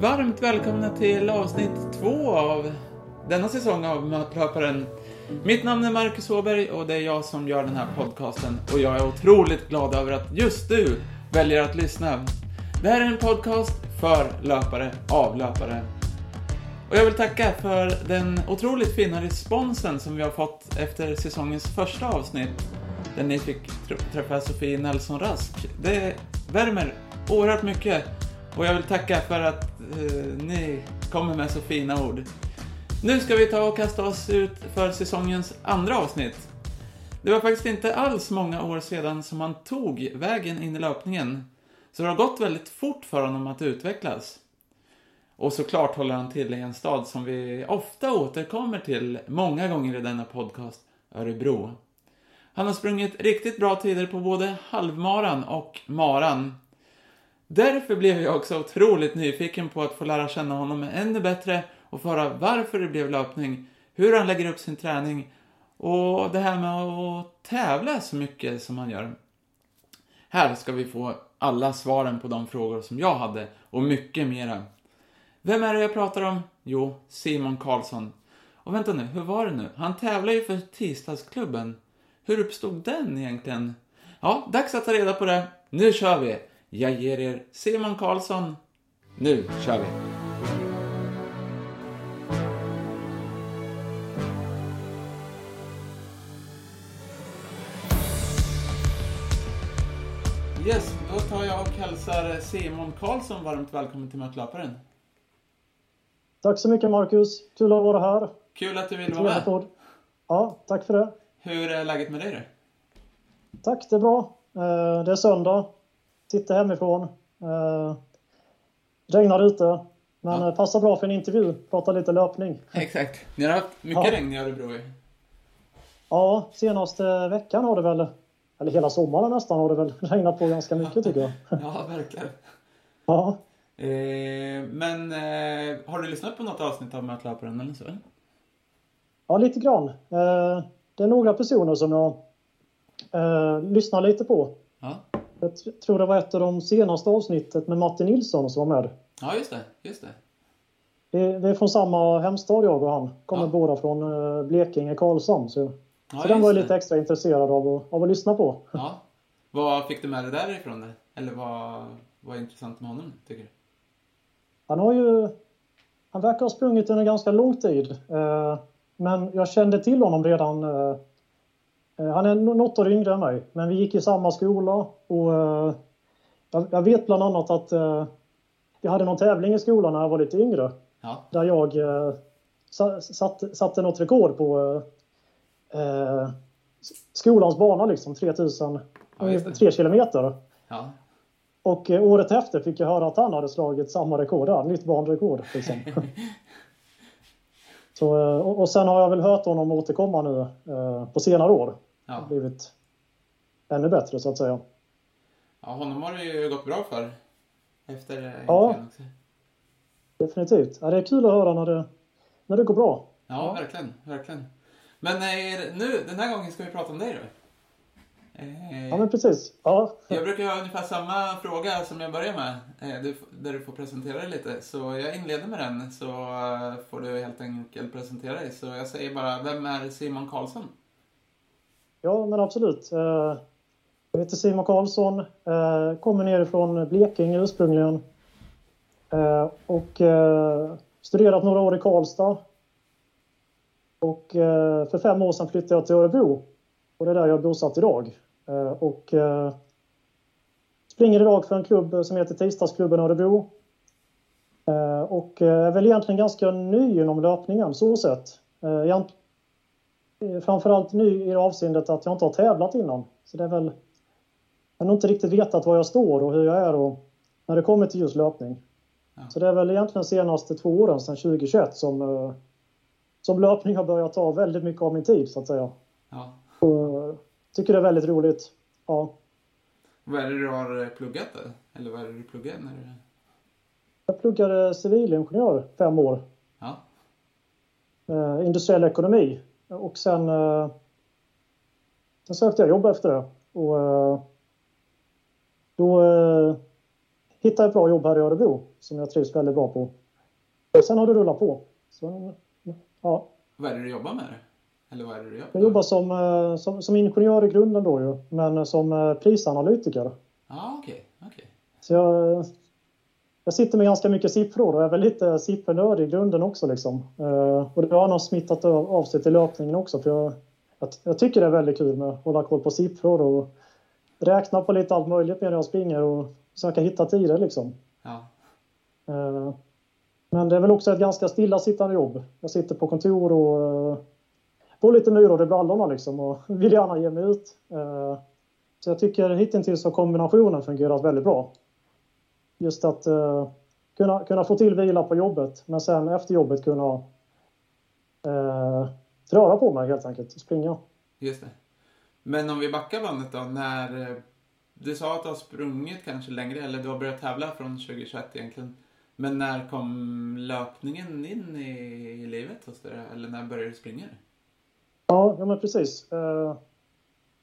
Varmt välkomna till avsnitt två av denna säsong av Mötlöparen. Mitt namn är Marcus Åberg och det är jag som gör den här podcasten och jag är otroligt glad över att just du väljer att lyssna. Det här är en podcast för löpare, av löpare. Och jag vill tacka för den otroligt fina responsen som vi har fått efter säsongens första avsnitt där ni fick träffa Sofie Nelson Rask. Det värmer oerhört mycket och jag vill tacka för att eh, ni kommer med så fina ord. Nu ska vi ta och kasta oss ut för säsongens andra avsnitt. Det var faktiskt inte alls många år sedan som han tog vägen in i löpningen. Så det har gått väldigt fort för honom att utvecklas. Och såklart håller han till i en stad som vi ofta återkommer till många gånger i denna podcast, Örebro. Han har sprungit riktigt bra tider på både halvmaran och maran. Därför blev jag också otroligt nyfiken på att få lära känna honom ännu bättre och få höra varför det blev löpning, hur han lägger upp sin träning och det här med att tävla så mycket som han gör. Här ska vi få alla svaren på de frågor som jag hade och mycket mera. Vem är det jag pratar om? Jo, Simon Karlsson. Och vänta nu, hur var det nu? Han tävlar ju för Tisdagsklubben. Hur uppstod den egentligen? Ja, dags att ta reda på det. Nu kör vi! Jag ger er Simon Karlsson. Nu kör vi! Yes, då tar jag och hälsar Simon Karlsson varmt välkommen till Mötlöparen. Tack så mycket Marcus. Kul att vara här. Kul att du vill vara med. Ja, tack för det. Hur är läget med dig då? Tack, det är bra. Eh, det är söndag. Sitter hemifrån. Eh, regnar ute. Men ja. passar bra för en intervju. Prata lite löpning. Exakt. Ni har haft mycket ja. regn i Örebro Ja, senaste veckan har det väl, eller hela sommaren nästan, har det väl regnat på ganska mycket tycker jag. Ja, verkligen. Ja. Eh, men eh, har du lyssnat på något avsnitt av Mötlöparen eller så? Ja, lite grann. Eh, det är några personer som jag eh, lyssnar lite på. Ja. Jag tror det var ett av de senaste avsnittet med Martin Nilsson som var med. Ja, just det. Just det. Vi, vi är från samma hemstad jag och han. Kommer ja. båda från eh, Blekinge, Karlshamn. Så, ja, så den var jag lite extra intresserad av, av att lyssna på. Ja. Vad fick du med dig därifrån? Eller vad var intressant med honom, tycker du? Han har ju... Han verkar ha sprungit under ganska lång tid. Eh, men jag kände till honom redan... Eh, han är något år yngre än mig, men vi gick i samma skola och jag vet bland annat att vi hade någon tävling i skolan när jag var lite yngre. Ja. Där jag satte, satte något rekord på skolans bana, liksom 3000, ja, 3 kilometer. Ja. Och eh, året efter fick jag höra att han hade slagit samma rekord där, nytt banrekord. Liksom. Så, eh, och, och sen har jag väl hört honom återkomma nu eh, på senare år. Ja. Blivit ännu bättre så att säga. Ja, honom har det ju gått bra för. Efter eh, Ja, definitivt. Ja, det är kul att höra när det, när det går bra. Ja, verkligen. verkligen. Men nu, den här gången ska vi prata om dig då. Eh, ja, men precis. Ja. Jag brukar ha ungefär samma fråga som jag börjar med, eh, där du får presentera dig lite. Så jag inleder med den, så eh, får du helt enkelt presentera dig. Så jag säger bara, vem är Simon Karlsson? Ja, men absolut. Eh, jag heter Simon Karlsson, eh, kommer nerifrån Blekinge ursprungligen. Eh, och studerat några år i Karlstad. Och för fem år sedan flyttade jag till Örebro. Och det är där jag är bosatt idag. Och springer idag för en klubb som heter Tisdagsklubben Örebro. Och är väl egentligen ganska ny inom löpningen så sett. Framförallt ny i det avseendet att jag inte har tävlat innan. Så det är väl... Jag har nog inte riktigt vetat var jag står och hur jag är och när det kommer till just löpning. Ja. Så det är väl egentligen de senaste två åren, sedan 2021, som, som löpning har börjat ta väldigt mycket av min tid, så att säga. Ja. Och tycker det är väldigt roligt. Ja. Vad är det du har pluggat då? Eller vad är det du pluggar när du... Jag pluggade civilingenjör fem år. Ja. Eh, industriell ekonomi. Och sen, eh, sen sökte jag jobb efter det. Och eh, då eh, hittade ett bra jobb här i Örebro som jag trivs väldigt bra på. Och sen har det rullat på. Så, ja. Vad är det du jobbar med? Eller vad är det du gör? Jag jobbar som, som, som ingenjör i grunden då ju, men som prisanalytiker. Okej. Okay, okay. Så jag, jag sitter med ganska mycket siffror och är väl lite siffernörd i grunden också. Liksom. Eh, och det har nog smittat av sig till löpningen också. För jag, jag, jag, tycker det är väldigt kul med att hålla koll på siffror och räkna på lite allt möjligt medan jag springer och försöka hitta tider. Liksom. Ja. Men det är väl också ett ganska stillasittande jobb. Jag sitter på kontor och får lite myror i brallorna liksom och vill gärna ge mig ut. Så jag tycker hittills har kombinationen fungerat väldigt bra. Just att uh, kunna, kunna få till vila på jobbet men sen efter jobbet kunna uh, röra på mig helt enkelt, springa. Just det. Men om vi backar bandet då, när eh, du sa att du har sprungit kanske längre, eller du har börjat tävla från 2021 egentligen. Men när kom löpningen in i, i livet hos dig? Eller när började du springa? Ja, ja men precis.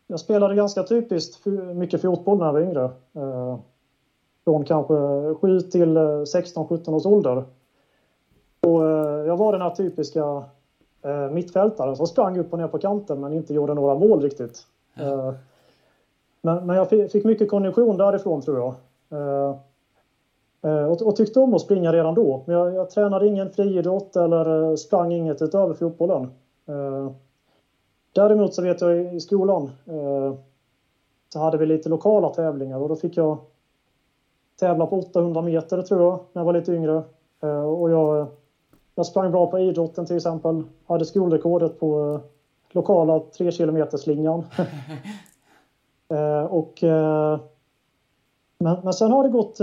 Jag spelade ganska typiskt mycket fotboll när jag var yngre. Från kanske 7 till 16-17 års ålder. Och jag var den här typiska mittfältaren som sprang upp och ner på kanten men inte gjorde några mål riktigt. Mm. Men, men jag fick mycket kondition därifrån tror jag. Och, och tyckte om att springa redan då. Men jag, jag tränade ingen friidrott eller sprang inget utöver fotbollen. Däremot så vet jag i skolan så hade vi lite lokala tävlingar och då fick jag tävla på 800 meter tror jag när jag var lite yngre. Och jag, jag sprang bra på idrotten till exempel. Hade skolrekordet på lokala 3 km slingan. och, men, men sen har det gått,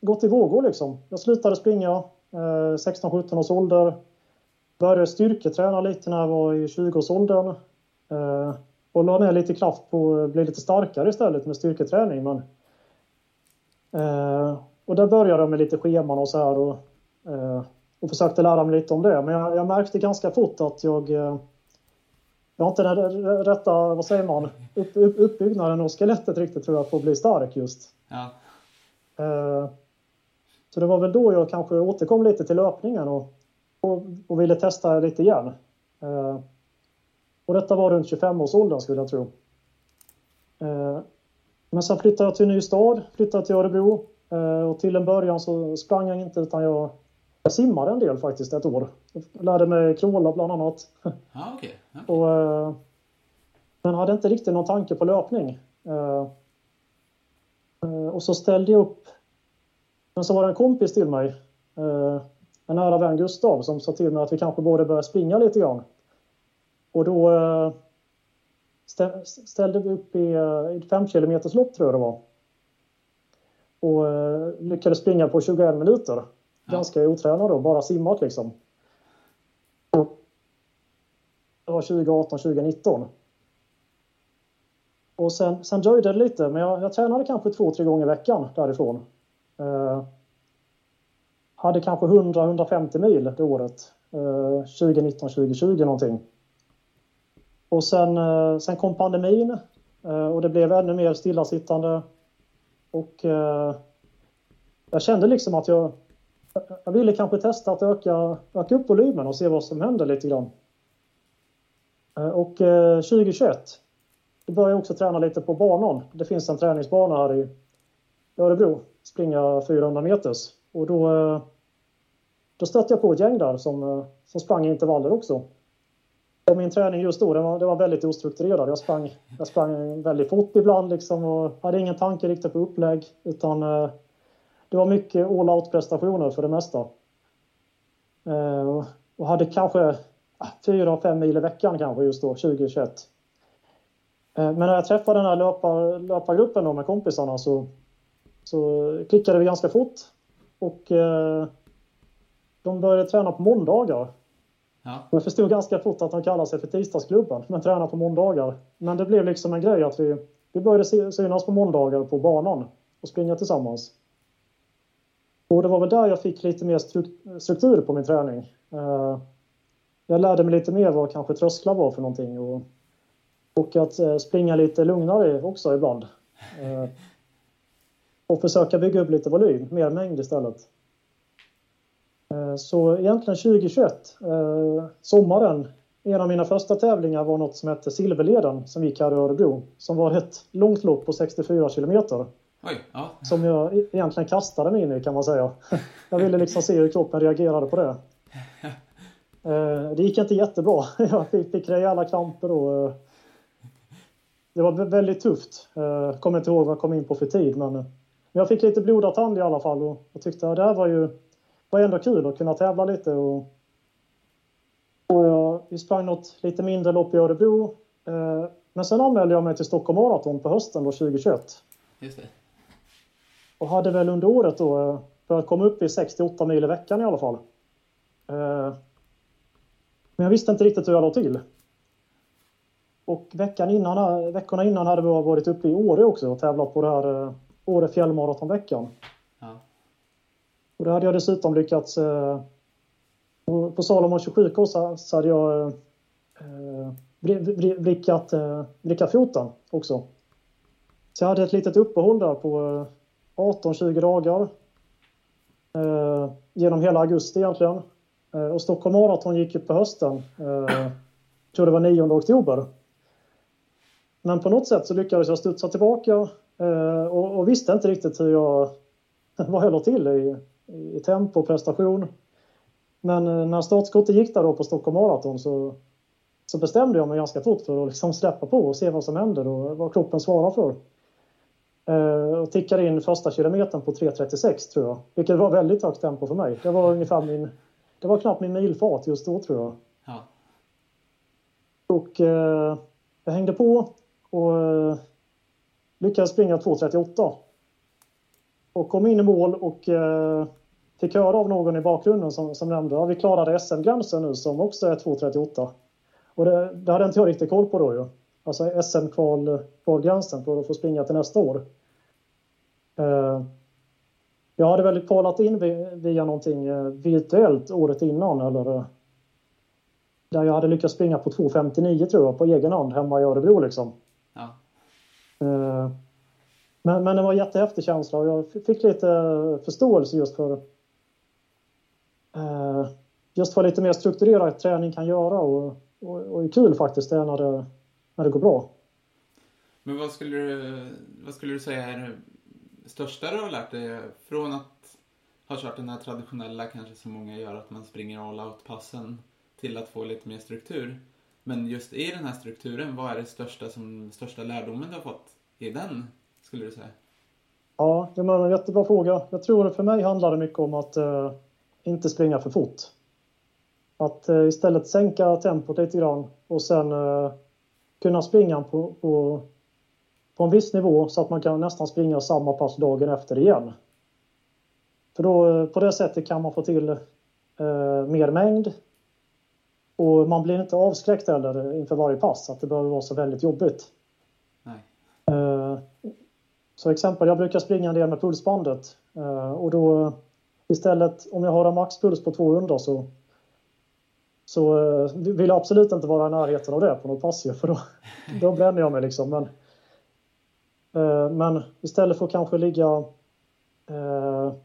gått i vågor liksom. Jag slutade springa 16-17 års ålder började styrketräna lite när jag var i 20-årsåldern. Eh, och la ner lite kraft på att bli lite starkare istället med styrketräning. Men, eh, och där började jag med lite scheman och så här och, eh, och försökte lära mig lite om det. Men jag, jag märkte ganska fort att jag eh, jag har inte den rätta, vad säger man, upp, upp, uppbyggnaden och skelettet riktigt tror jag för att bli stark just. Ja. Eh, så det var väl då jag kanske återkom lite till löpningen och och, och ville testa lite igen. Eh, och detta var runt 25-årsåldern skulle jag tro. Men sen flyttade jag till en ny stad, flyttade till Örebro eh, och till en början så sprang jag inte utan jag, jag simmade en del faktiskt ett år. Jag lärde mig kråla bland annat. Ah, okay. okay. och, eh, men hade inte riktigt någon tanke på löpning. Eh, och så ställde jag upp. Men så var det en kompis till mig en nära vän Gustav som sa till mig att vi kanske borde börja springa lite grann. Och då ställde vi upp i eh, ett 5 km lopp tror jag det var. Och eh, lyckades springa på 21 minuter. Ja. Ganska otränad då, bara simmat liksom. Det var 2018, 2019. Och sen, sen dröjde det lite, men jag, jag tränade kanske två, tre gånger i veckan därifrån. Hade kanske 100-150 mil det året. 2019, 2020 någonting. Och sen, eh, sen kom pandemin eh, och det blev ännu mer stillasittande. Och eh, jag kände liksom att jag, jag ville kanske testa att öka, öka upp volymen och se vad som händer lite grann. Och 2021 då började jag också träna lite på banan. Det finns en träningsbana här i Örebro, springa 400 meters. Och då då stötte jag på ett gäng där som, som sprang i intervaller också. Och min träning just då, det var, det var väldigt ostrukturerad. Jag sprang, jag sprang väldigt fort ibland liksom och hade ingen tanke riktigt på upplägg. Utan eh, det var mycket all-out prestationer för det mesta. Eh, och hade kanske fyra, fem mil i veckan kanske just då, 2021. Eh, men när jag träffade den här löpar, löpargruppen då med kompisarna så, så klickade vi ganska fort. Och de började träna på måndagar. Ja. Jag förstod ganska fort att de kallar sig för tisdagsklubben, men tränar på måndagar. Men det blev liksom en grej att vi, vi började synas på måndagar på banan och springa tillsammans. Och det var väl där jag fick lite mer struktur på min träning. Eh, jag lärde mig lite mer vad kanske trösklar var för någonting och, och att eh, springa lite lugnare också ibland. Eh, och försöka bygga upp lite volym, mer mängd istället. Eh, så egentligen 2021, eh, sommaren, en av mina första tävlingar var något som hette Silverleden som gick här i Örebro. Som var ett långt lopp på 64 kilometer. Oj, ja. Som jag egentligen kastade mig in i kan man säga. Jag ville liksom se hur kroppen reagerade på det. Eh, det gick inte jättebra. Jag fick rejäla kramper och det var väldigt tufft. Jag kommer inte ihåg vad jag kom in på för tid men jag fick lite blodad tand i alla fall och jag tyckte att det här var ju var ändå kul att kunna tävla lite. Och, och jag, vi sprang något lite mindre lopp i Örebro. Eh, men sen anmälde jag mig till Stockholm Marathon på hösten då 2021. Just det. Och hade väl under året då eh, börjat komma upp i 68 mil i veckan i alla fall. Eh, men jag visste inte riktigt hur jag låg till. Och veckan innan, veckorna innan hade vi varit uppe i Åre också och tävlat på det här eh, Åre fjällmaratonveckan. Och då hade jag dessutom lyckats... Eh, på Salomon 27 k så hade jag eh, eh, vrickat, eh, foten också. Så jag hade ett litet uppehåll där på eh, 18-20 dagar. Genom hela augusti egentligen. Och Stockholm Marathon gick ju på hösten. Jag tror det var 9 oktober. Men på något sätt så lyckades jag studsa tillbaka och, och visste inte riktigt hur jag, vad jag till i, i tempo och prestation. Men eh, när startskottet gick där då på Stockholm Marathon så, så bestämde jag mig ganska fort för att liksom släppa på och se vad som händer och vad kroppen svarar för. Eh, och tickade in första kilometern på 3.36 tror jag, vilket var väldigt högt tempo för mig. Det var ungefär min, det var knappt min milfart just då tror jag. Ja. Och eh, jag hängde på och eh, lyckades springa 2.38 och kom in i mål och eh, fick höra av någon i bakgrunden som, som nämnde att vi klarade SM-gränsen nu som också är 2.38. Och det, det hade inte jag riktigt koll på då ju. Alltså SM-kvalgränsen för att få springa till nästa år. Eh, jag hade väl kvalat in via någonting eh, virtuellt året innan eller eh, där jag hade lyckats springa på 2.59 tror jag på egen hand hemma i Örebro liksom. Ja. Eh, men, men det var en jättehäftig känsla och jag fick lite eh, förståelse just för eh, just vad lite mer strukturerad träning kan göra och, och, och är kul faktiskt det när det, när det går bra. Men vad skulle du, vad skulle du säga är det största du har lärt dig från att ha kört den här traditionella kanske som många gör att man springer all out-passen till att få lite mer struktur. Men just i den här strukturen, vad är det största, som, största lärdomen du har fått i den skulle du säga? Ja, det var en jättebra fråga. Jag tror att för mig handlar det mycket om att eh, inte springa för fort. Att eh, istället sänka tempot lite grann och sen eh, kunna springa på, på, på en viss nivå så att man kan nästan springa samma pass dagen efter igen. För då, eh, på det sättet kan man få till eh, mer mängd och man blir inte avskräckt heller inför varje pass, att det behöver vara så väldigt jobbigt. Nej. Så exempel, jag brukar springa en del med pulsbandet eh, och då istället om jag har en maxpuls på 200 så, så eh, vill jag absolut inte vara i närheten av det på något pass för då, då bränner jag mig liksom. Men, eh, men istället för att kanske ligga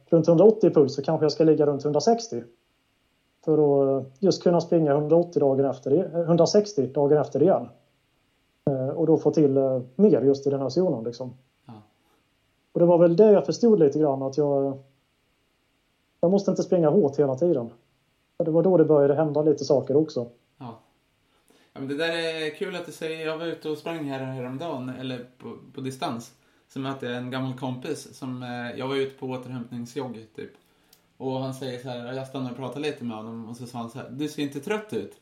runt 180 puls så kanske jag ska ligga runt 160. För att just kunna springa 180 dagen efter, 160 dagen efter igen. Och då få till mer just i den här zonen liksom. Och det var väl det jag förstod lite grann att jag... Jag måste inte springa hårt hela tiden. Och det var då det började hända lite saker också. Ja. ja men det där är kul att du säger. Jag var ute och sprang här häromdagen, eller på, på distans. Så mötte jag en gammal kompis som, eh, jag var ute på återhämtningsjogg typ. Och han säger så här, jag stannade och pratade lite med honom och så sa han så här, du ser inte trött ut.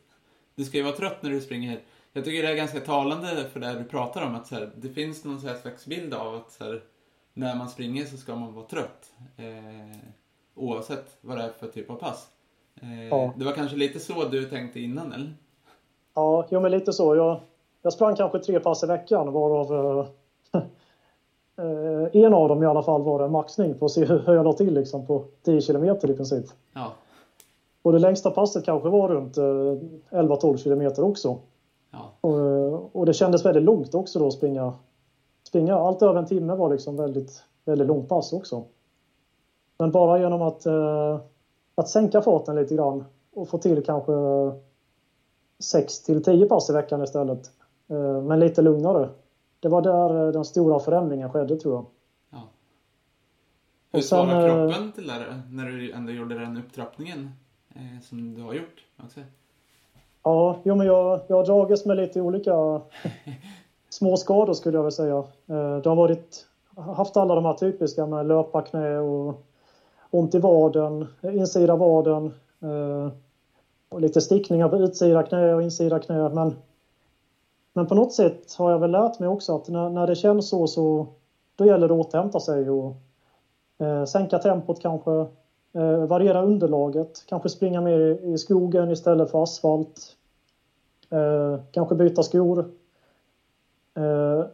Du ska ju vara trött när du springer. Jag tycker det är ganska talande för det du pratar om, att så här, det finns någon slags bild av att så här, när man springer så ska man vara trött. Eh, oavsett vad det är för typ av pass. Eh, ja. Det var kanske lite så du tänkte innan, eller? Ja, jo, men lite så. Jag, jag sprang kanske tre pass i veckan varav eh, eh en av dem i alla fall var en maxning för att se hur jag låg till liksom, på 10 kilometer i princip. Ja. Och det längsta passet kanske var runt 11-12 eh, kilometer också. Ja. Och, och, det kändes väldigt långt också då att springa springa. Allt över en timme var liksom väldigt, väldigt långpass också. Men bara genom att, eh, att sänka farten lite grann och få till kanske 6 till 10 pass i veckan istället. Eh, men lite lugnare. Det var där eh, den stora förändringen skedde tror jag. Ja. Hur svarade eh, kroppen till det när du ändå gjorde den upptrappningen eh, som du har gjort? Också? Ja, jo, men jag, jag har dragits med lite olika små skador skulle jag vilja säga. Eh, det har varit, haft alla de här typiska med löparknä och ont i vaden, insida vaden eh, och lite stickningar på utsida knä och insida knä. Men, men på något sätt har jag väl lärt mig också att när, när det känns så, så då gäller det att återhämta sig och eh, sänka tempot kanske, eh, variera underlaget, kanske springa mer i, i skogen istället för asfalt. Eh, kanske byta skor. Eh,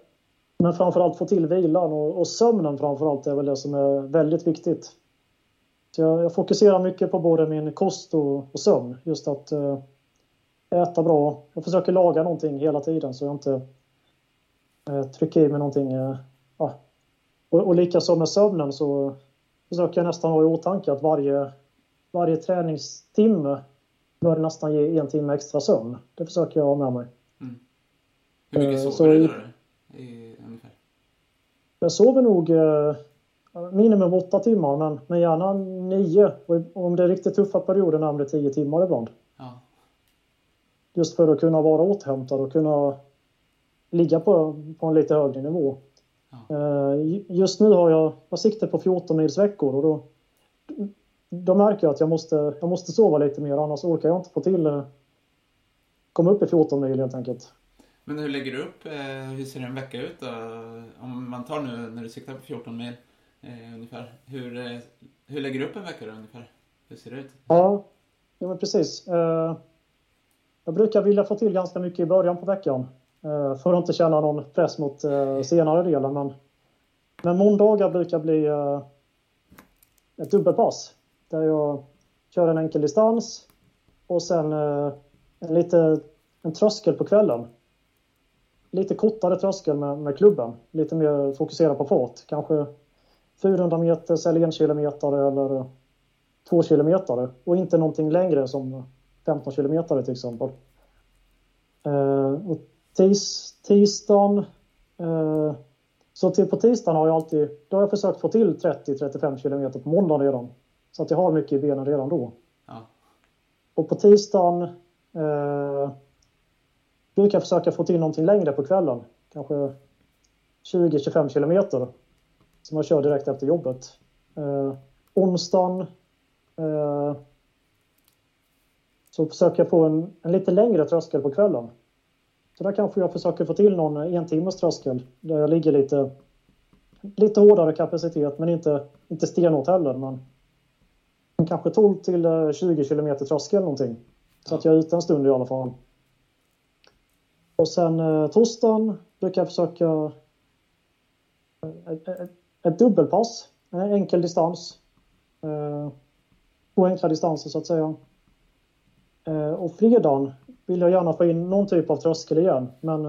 men framförallt få till vilan och, och sömnen framförallt är väl det som är väldigt viktigt. Så jag, jag fokuserar mycket på både min kost och, och sömn. Just att eh, äta bra. Jag försöker laga någonting hela tiden så jag inte eh, trycker i mig någonting. Eh, ja. och, och likaså med sömnen så försöker jag nästan ha i åtanke att varje, varje träningstimme bör nästan ge en timme extra sömn. Det försöker jag ha med mig. Mm. Hur mycket eh, sover du då? ungefär? Jag sover nog eh, minimum åtta timmar, men, men gärna nio. Och om det är riktigt tuffa perioder närmare tio timmar ibland. Ja. Just för att kunna vara återhämtad och kunna ligga på, på en lite högre nivå. Ja. Eh, just nu har jag, jag sikte på 14 mils veckor och då, då märker jag att jag måste, jag måste sova lite mer annars orkar jag inte få till komma upp i 14 mil helt enkelt. Men hur lägger du upp, eh, hur ser en vecka ut då? Om man tar nu när du siktar på 14 mil eh, ungefär. Hur, eh, hur lägger du upp en vecka då ungefär? Hur ser det ut? Ja, ja men precis. Eh, jag brukar vilja få till ganska mycket i början på veckan för att inte känna någon press mot senare delen. Men, men måndagar brukar bli ett dubbelpass där jag kör en enkel distans och sen en, lite, en tröskel på kvällen. Lite kortare tröskel med, med klubben, lite mer fokuserad på fart. Kanske 400 meter eller en kilometer eller två kilometer och inte någonting längre som 15 kilometer till exempel. Eh, och tis, tisdagen eh, så till på tisdagen har jag alltid, då har jag försökt få till 30-35 kilometer på måndagen redan. Så att jag har mycket i benen redan då. Ja. Och på tisdagen eh, brukar försöka få till någonting längre på kvällen. Kanske 20-25 kilometer som jag kör direkt efter jobbet. Eh, onsdagen eh, så försöker jag få en, en lite längre tröskel på kvällen. Så där kanske jag försöker få till någon en timmes tröskel där jag ligger lite, lite hårdare kapacitet men inte, inte stenhårt heller. Men, men kanske 12 till 20 eh, kilometer tröskel någonting. Så att jag är ute en stund i alla fall. Och sen eh, torsdagen brukar jag försöka eh, ett dubbelpass, en enkel distans. Eh, två enkla distanser så att säga. Eh, och fredagen vill jag gärna få in någon typ av tröskel igen, men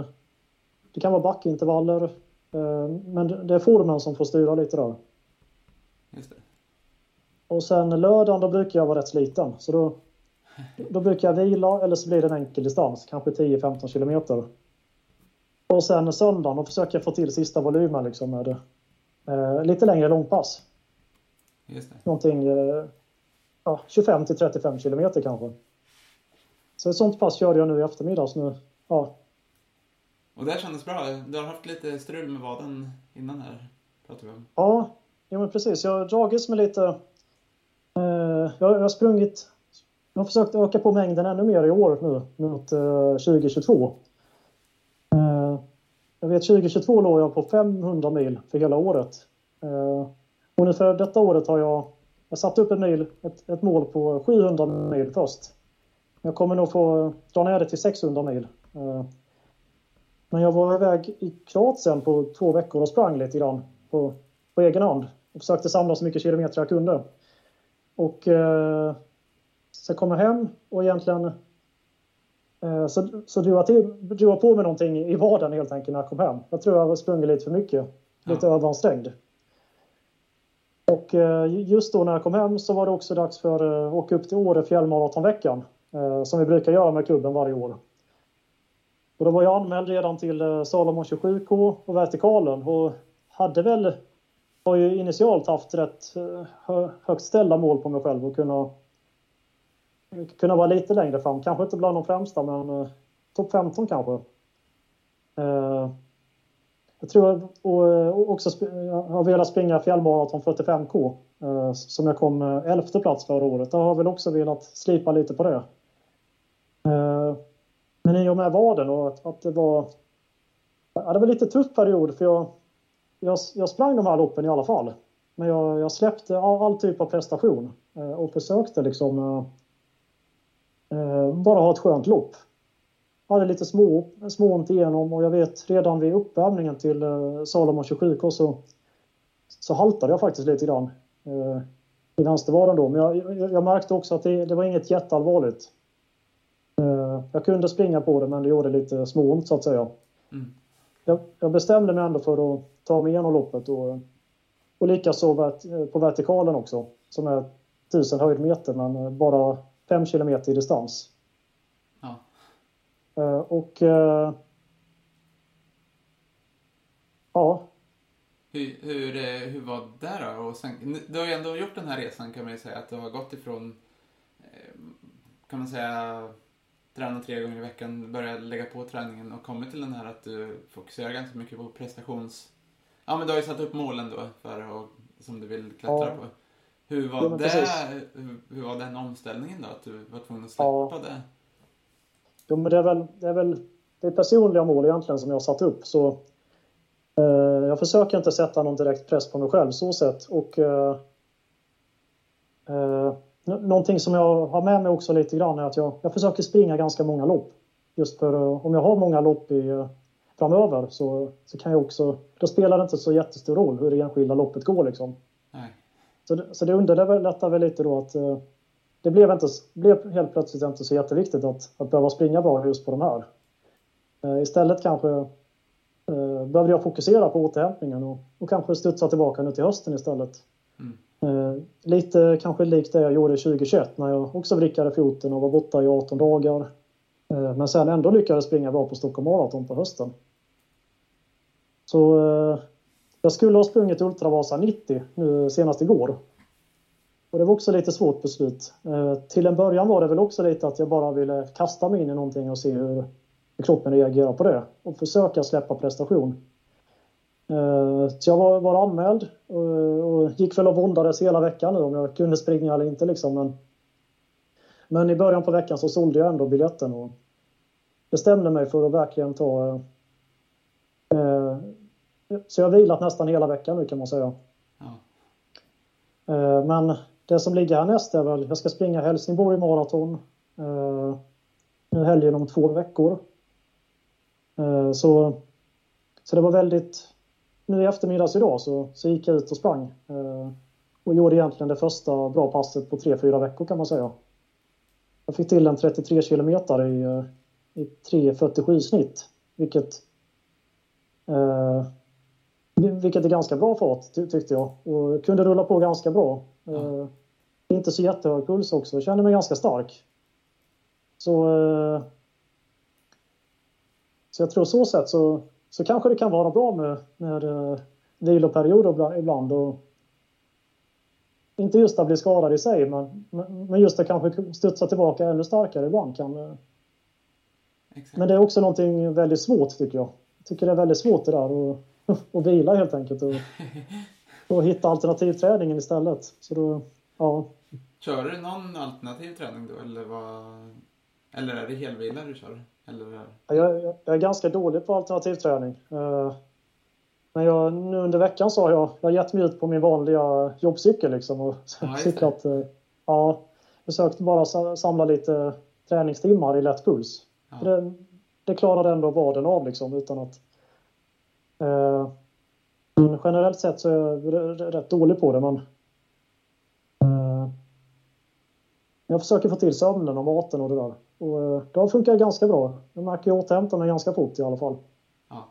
det kan vara backintervaller. Eh, men det är formen som får styra lite där. Just det. Och sen lördagen då brukar jag vara rätt sliten, så då, då brukar jag vila eller så blir det en enkel distans, kanske 10-15 kilometer. Och sen söndagen, då försöker jag få till sista volymen liksom med Eh, lite längre långpass. Just det. Någonting eh, ja, 25 till 35 kilometer kanske. Så ett sånt pass körde jag nu i eftermiddags. Nu. Ja. Och det kändes bra. Du har haft lite strul med vaden innan här, pratade vi om. Ja, ja men precis. Jag har dragits med lite... Eh, jag, jag har sprungit... Jag har försökt öka på mängden ännu mer i år nu mot eh, 2022. Eh, jag vet 2022 låg jag på 500 mil för hela året. Eh, och nu för detta året har jag, jag satt upp ett, mil, ett, ett mål på 700 mil först. Jag kommer nog få dra ner det till 600 mil. Eh, men jag var iväg i Kroatien på två veckor och sprang lite grann på, på egen hand och försökte samla så mycket kilometer jag kunde. Och eh, så jag hem och egentligen Eh, så, så drog, jag till, drog jag på mig någonting i vaden helt enkelt när jag kom hem. Jag tror jag sprungit lite för mycket. Lite ja. överansträngd. Och just då när jag kom hem så var det också dags för att åka upp till Åre fjällmaratonveckan. Som vi brukar göra med klubben varje år. Och då var jag anmäld redan till Salomon 27K och vertikalen och hade väl har ju initialt haft rätt högt ställda mål på mig själv och kunna kunna vara lite längre fram. Kanske inte bland de främsta, men eh, topp 15 kanske. Eh, jag tror och, eh, också jag har velat springa fjällmaraton 45K eh, som jag kom eh, elfte plats förra året. Jag har väl också velat slipa lite på det. Eh, men i och med vaden och att, att det var... Ja, det var lite tuff period för jag, jag, jag sprang de här loppen i alla fall. Men jag, jag släppte all, all typ av prestation eh, och försökte liksom bara ha ett skönt lopp. Hade lite små, småont igenom och jag vet redan vid uppvärmningen till eh, Salomon 27K så, så haltade jag faktiskt lite grann eh, i vänstervaden då. Men jag, jag, jag, märkte också att det, det var inget jätteallvarligt. Eh, jag kunde springa på det men det gjorde lite småont så att säga. Mm. Jag, jag, bestämde mig ändå för att ta mig igenom loppet och, och likaså på vertikalen också som är 1000 höjdmeter men bara 5 kilometer i distans. Ja. Uh, och uh, ja. Hur, hur, eh, hur var det då? Och sen, du har ju ändå gjort den här resan kan man ju säga. Att du har gått ifrån, kan man säga, träna tre gånger i veckan, börja lägga på träningen och kommit till den här att du fokuserar ganska mycket på prestations... Ja men du har ju satt upp målen då för att, som du vill klättra ja. på. Hur var, ja, det, hur, hur, var den omställningen då? Att du var tvungen att släppa ja. det? Jo, men det är väl, det är väl det är personliga mål egentligen som jag har satt upp. Så, eh, jag försöker inte sätta någon direkt press på mig själv så sett. Och, eh, eh, någonting som jag har med mig också lite grann är att jag, jag försöker springa ganska många lopp. Just för eh, om jag har många lopp i, eh, framöver så, så kan jag också, då spelar det inte så jättestor roll hur det enskilda loppet går liksom. Så, så det underlättar väl lite då att eh, det blev, inte, blev helt plötsligt inte så jätteviktigt att, att behöva springa bra just på de här. Eh, istället kanske eh, behövde jag fokusera på återhämtningen och, och kanske studsa tillbaka nu till hösten istället. Mm. Eh, lite kanske likt det jag gjorde 2021 när jag också vrickade foten och var borta i 18 dagar. Eh, men sen ändå lyckades springa bra på Stockholm Marathon på hösten. Så eh, jag skulle ha sprungit Ultravasa 90 nu senast igår. Och det var också lite svårt beslut. Eh, till en början var det väl också lite att jag bara ville kasta mig in i någonting och se hur, kroppen reagerar på det. Och försöka släppa prestation. Eh, så jag var, var anmäld eh, och, gick väl och våndades hela veckan nu om jag kunde springa eller inte liksom. Men, men i början på veckan så sålde jag ändå biljetten och bestämde mig för att verkligen ta så jag har vilat nästan hela veckan nu kan man säga. Ja. Eh, men det som ligger härnäst är väl, jag ska springa Helsingborg maraton eh, nu helgen om två veckor. Eh, så, så det var väldigt, nu i eftermiddags idag så, så gick jag ut och sprang. Och gjorde egentligen det första bra passet på tre fyra veckor kan man säga. Jag fick till en 33 kilometer i, i 3.47 snitt. Vilket vilket är ganska bra fart tyckte jag. Och kunde rulla på ganska bra. Ja. Uh, inte så jättehög puls också. Kände mig ganska stark. Så, uh, så jag tror så sätt så, så kanske det kan vara bra med, med uh, viloperioder ibland. Och, inte just att bli skadad i sig, men, men just att kanske studsa tillbaka ännu starkare ibland kan... Exakt. Men det är också någonting väldigt svårt tycker jag. Jag tycker det är väldigt svårt det där. Och, och vila helt enkelt. Och, och hitta alternativträningen istället. Så då, ja. Kör du någon alternativ träning då eller vad? Eller är det helvila du kör? Eller? Jag, jag, jag är ganska dålig på alternativträning. Uh, men jag, nu under veckan så har jag, jag gett mig ut på min vanliga jobbcykel liksom och ja, cyklat. Uh, ja, försökt bara samla lite träningstimmar i lätt puls. Ja. Det, det klarade ändå vaden av liksom utan att Eh, Eh, men generellt sett så är jag rätt dålig på det men eh, jag försöker få till sömnen och maten och det där. Och eh, det har funkat ganska bra. Jag märker att jag återhämtar mig ganska fort i alla fall. Ja.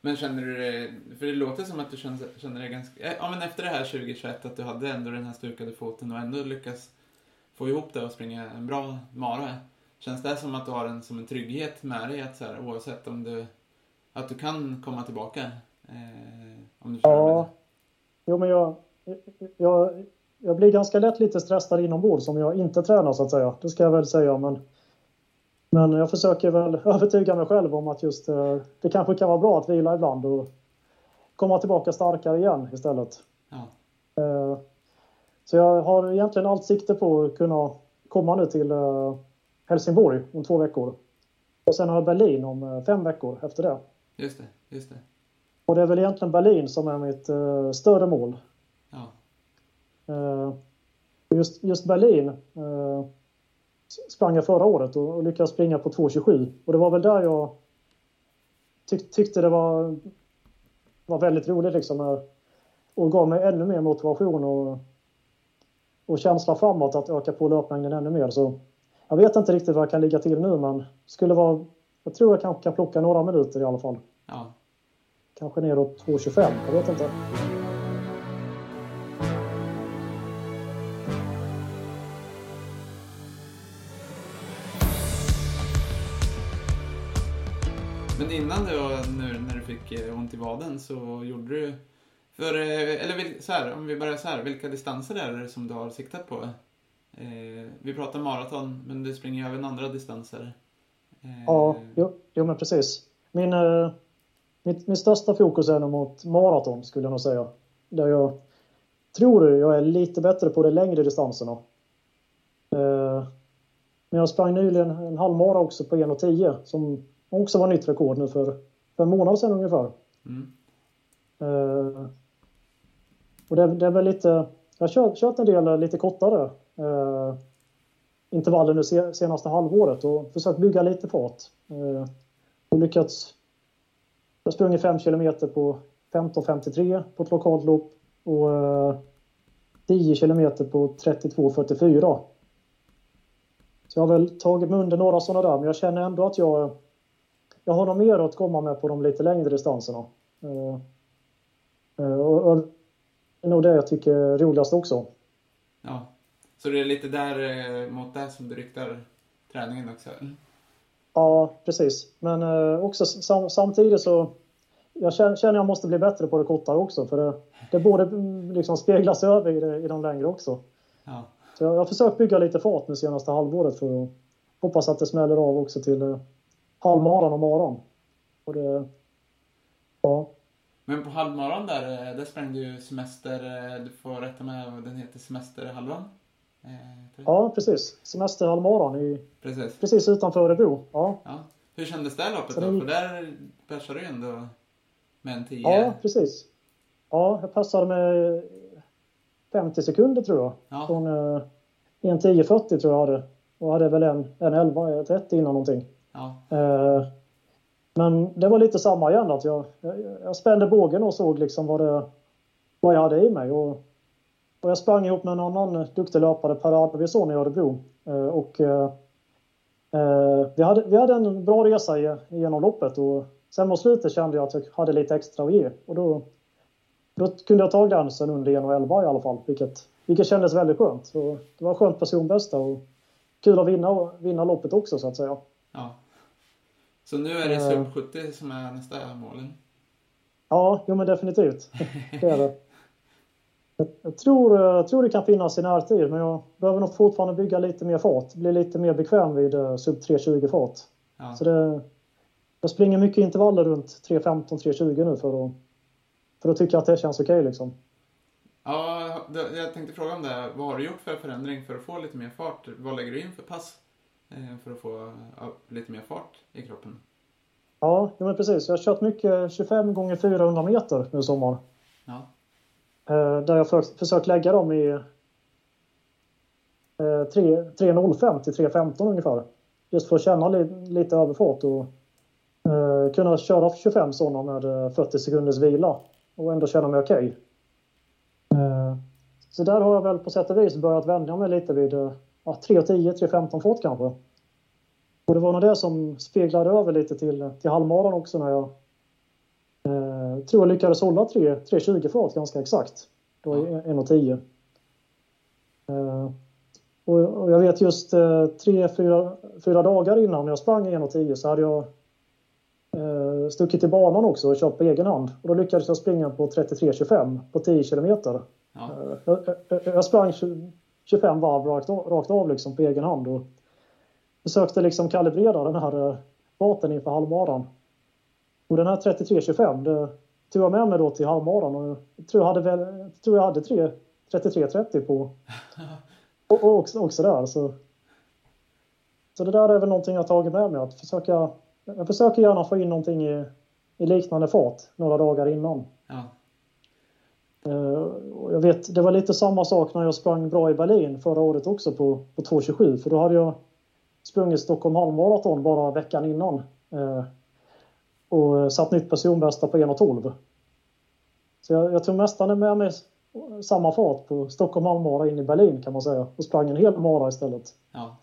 Men känner du det, för det låter som att du känner, känner dig ganska, eh, ja men efter det här 2021 att du hade ändå den här stukade foten och ändå lyckas få ihop det och springa en bra mara. Känns det som att du har en, som en trygghet med dig att så här, oavsett om du, att du kan komma tillbaka? Eh, om du ja, jo men jag, jag, jag blir ganska lätt lite stressad inombords om jag inte tränar så att säga. Det ska jag väl säga men men jag försöker väl övertyga mig själv om att just eh, det kanske kan vara bra att vila ibland och komma tillbaka starkare igen istället. Ja. Eh, så jag har egentligen allt sikte på att kunna komma nu till eh, Helsingborg om två veckor. Och sen har jag Berlin om fem veckor efter det. Just det, just det. Och det är väl egentligen Berlin som är mitt större mål. Ja. Just, just Berlin sprang jag förra året och, och lyckades springa på 2.27. Och det var väl där jag tyck, tyckte det var, var väldigt roligt liksom. Och gav mig ännu mer motivation och, och känsla framåt att öka på löpmängden ännu mer. Så jag vet inte riktigt vad jag kan ligga till nu men skulle vara, jag tror jag kanske kan plocka några minuter i alla fall. Ja. Kanske neråt 2.25, jag vet inte. innan då, nu när du fick eh, ont i vaden så gjorde du för, eh, eller så här, om vi börjar så här, vilka distanser är det som du har siktat på? Eh, vi pratar maraton, men du springer ju även andra distanser. Eh, ja, jo, jo, men precis. Min, eh, mitt, min största fokus är nog mot maraton skulle jag nog säga. Där jag tror jag är lite bättre på de längre distanserna. Eh, men jag sprang nyligen en halvmara också på 1.10 som också var nytt rekord nu för, för en månad sedan ungefär. Mm. Uh, och det, det, är väl lite, jag har kört, kört en del lite kortare uh, intervaller nu senaste halvåret och försökt bygga lite fart. Eh, och lyckats, jag har sprungit 5 km på 15.53 på ett lokalt lopp och eh, 10 km på 32.44. Så jag har väl tagit mig under några sådana där men jag känner ändå att jag jag har nog mer att komma med på de lite längre distanserna. Eh, och, och det är nog det jag tycker är roligast också. Ja, så det är lite där eh, mot det som du riktar träningen också? Mm. Ja, precis. Men uh, också sam samtidigt så jag känner, känner jag måste bli bättre på det kortare också för det, det borde mm, liksom speglas över i, det, i de längre också. Ja. Så jag, jag har försökt bygga lite fart nu senaste halvåret för att hoppas att det smäller av också till halvmaran och maran. Och det, ja. Men på halvmaran där, eh, där sprang du semester, eh, du får rätta mig, den heter semesterhalvan? Eh, ja, precis. Semesterhalvmaran i, precis. precis utanför Örebro. Ja. ja. Hur kändes det loppet då? För där persade du ändå med en 10. Ja, precis. Ja, jag passade med 50 sekunder tror jag. Ja. Från eh, en 10.40 tror jag hade. Och hade väl en, en 11.30 innan någonting. Ja. Eh, men det var lite samma igen att jag, jag, spände bågen och såg liksom vad, det, vad jag hade i mig. Och, och jag sprang ihop med en annan duktig löpare, Per Arvidsson i Örebro. Eh, och, eh, vi, hade, vi hade en bra resa genom loppet och sen mot slutet kände jag att jag hade lite extra att ge. Och då, då kunde jag ta gränsen under 1.11 i alla fall, vilket, vilket kändes väldigt skönt. Så det var skönt personbästa och kul att vinna, vinna loppet också så att säga. Ja. Så nu är det sub 70 som är nästa mål? Ja, jo men definitivt. Det är det. Jag tror, jag tror det kan finnas i närtid, men jag behöver nog fortfarande bygga lite mer fart. Bli lite mer bekväm vid eh, sub 3.20 fart. Ja. Så det, jag springer mycket intervaller runt 3.15-3.20 nu för att, för att tycka att det känns okej okay, liksom. Ja, jag tänkte fråga om det. Vad har du gjort för förändring för att få lite mer fart? Vad lägger du in för pass? Eh, för att få lite mer fart i kroppen. Ja, men precis. Jag har kört mycket 25 gånger 400 meter nu i sommar. Ja. Eh, där jag för, försökt lägga dem i eh, 3.05 till 3.15 ungefär. Just för att känna lite överfart och eh, kunna köra 25 sådana med eh, 40 sekunders vila och ändå känna mig okej. Okay. Så där har jag väl på sätt och vis börjat vänja mig lite vid ja, 3.10, 3.15 fart kanske. Och det var nog det som speglade över lite till, till halvmaran också när jag jag tror jag lyckades hålla 3.20 fart ganska exakt. Då i 1.10. Eh, och, och jag vet just eh, tre, fyra, fyra dagar innan jag sprang i 1.10 så hade jag eh, stuckit till banan också och kört på egen hand. Och då lyckades jag springa på 33.25 på 10 kilometer. Ja. Jag, jag, jag, sprang 25 varv rakt av, rakt av liksom på egen hand och försökte liksom kalibrera den här farten inför halvmaran. Och den här 33.25 det tog jag med mig då till halvmaran och jag tror jag hade, väl, tror jag hade 33.30 på och, och också, också där. Så, så det där är väl någonting jag tagit med mig att försöka jag försöker gärna få in någonting i, i liknande fart några dagar innan. Ja. Uh, jag vet, det var lite samma sak när jag sprang bra i Berlin förra året också på, på 2.27 för då hade jag sprungit Stockholm halvmaraton bara veckan innan. Och satt nytt personbästa på 1.12. Så jag, jag tog nästan med mig samma fart på Stockholm halvmara in i Berlin kan man säga och sprang en hel mara istället. Ja.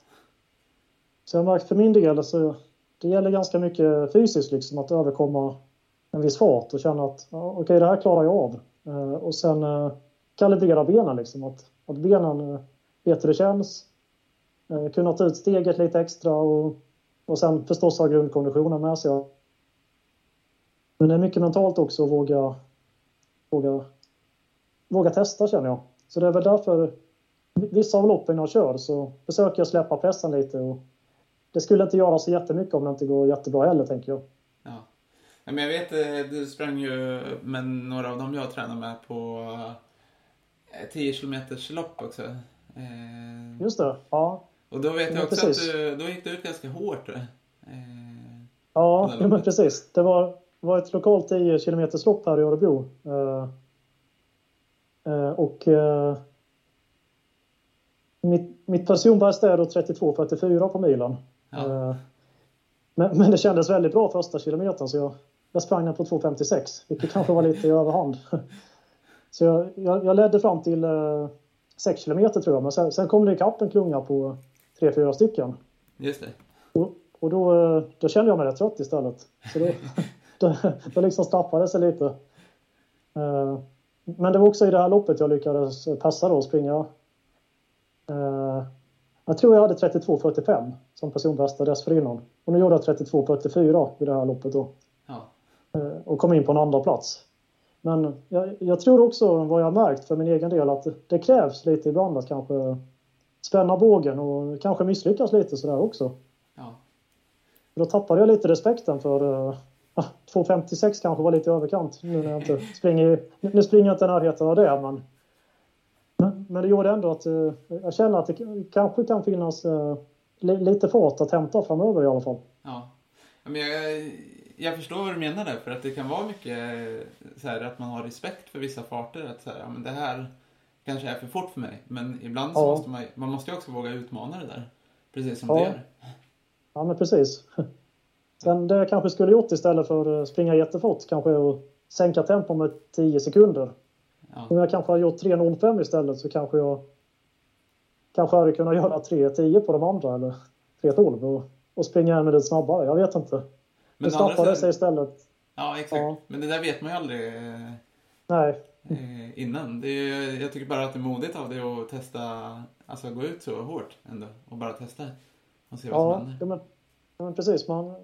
Så jag märkt för min del så det gäller ganska mycket fysiskt liksom att överkomma en viss fart och känna att ja, okej okay, det här klarar jag av. Eh, och sen eh, kalibrera benen liksom att, att benen eh, vet hur det känns. Eh, kunna ta ut steget lite extra och, och sen förstås ha grundkonditionen med sig. Men det är mycket mentalt också att våga, våga, våga testa känner jag. Så det är väl därför vissa av loppen jag kör så försöker jag släppa pressen lite och det skulle inte göra så jättemycket om det inte går jättebra heller, tänker jag. Ja. Men jag vet, eh, du sprang ju med några av dem jag tränar med på 10 eh, km lopp också. Eh, Just det, ja. Och då vet jag också precis. att du, då gick du ut ganska hårt. Eh, ja, ja, men precis. Det var, var ett lokalt 10 km lopp här i Örebro. Eh, eh, och eh, mitt, mitt personbästa är då 32.44 på milen. Ja. Men, men, det kändes väldigt bra första kilometern så jag, jag sprang den på 2.56 vilket kanske var lite i överhand. Så jag, jag, jag ledde fram till eh, 6 kilometer tror jag men sen, sen kom det ikapp en klunga på 3-4 stycken. Just det. Och, och då, då kände jag mig rätt trött istället. Så då, då, då liksom straffade det sig lite. Eh, men det var också i det här loppet jag lyckades passa då och springa eh, jag tror jag hade 32.45 som personbästa dessförinnan. Och nu gjorde jag 32.44 i det här loppet då. Ja. Eh, och kom in på en andra plats. Men jag, jag, tror också, vad jag har märkt för min egen del, att det krävs lite ibland att kanske spänna bågen och kanske misslyckas lite sådär också. Ja. Då tappade jag lite respekten för 2.56 kanske var lite i överkant nu när jag inte springer, nu springer jag inte i närheten av det men men det gjorde ändå att uh, jag känner att det kanske kan finnas li lite fart att hämta framöver i alla fall. Ja. Men jag, jag förstår vad du menar där, för att det kan vara mycket så här, att man har respekt för vissa farter. Att så här, ja, men det här kanske är för fort för mig. Men ibland så ja. måste man, man måste ju också våga utmana det där. Precis som ja. det gör. Ja, men precis. Sen det jag kanske skulle gjort istället för att springa jättefort kanske är att sänka tempo med 10 sekunder. Ja. Om jag kanske hade gjort 3.05 istället så kanske jag kanske hade kunnat göra 3.10 på de andra eller 3.12 och, och springa en minut snabbare. Jag vet inte. Men det snabbare sig istället. Ja, exakt. Ja. Men det där vet man ju aldrig Nej. Eh, innan. Det är, jag tycker bara att det är modigt av dig att testa, alltså gå ut så hårt ändå och bara testa och se vad ja, som händer. Ja, men, men precis. Man,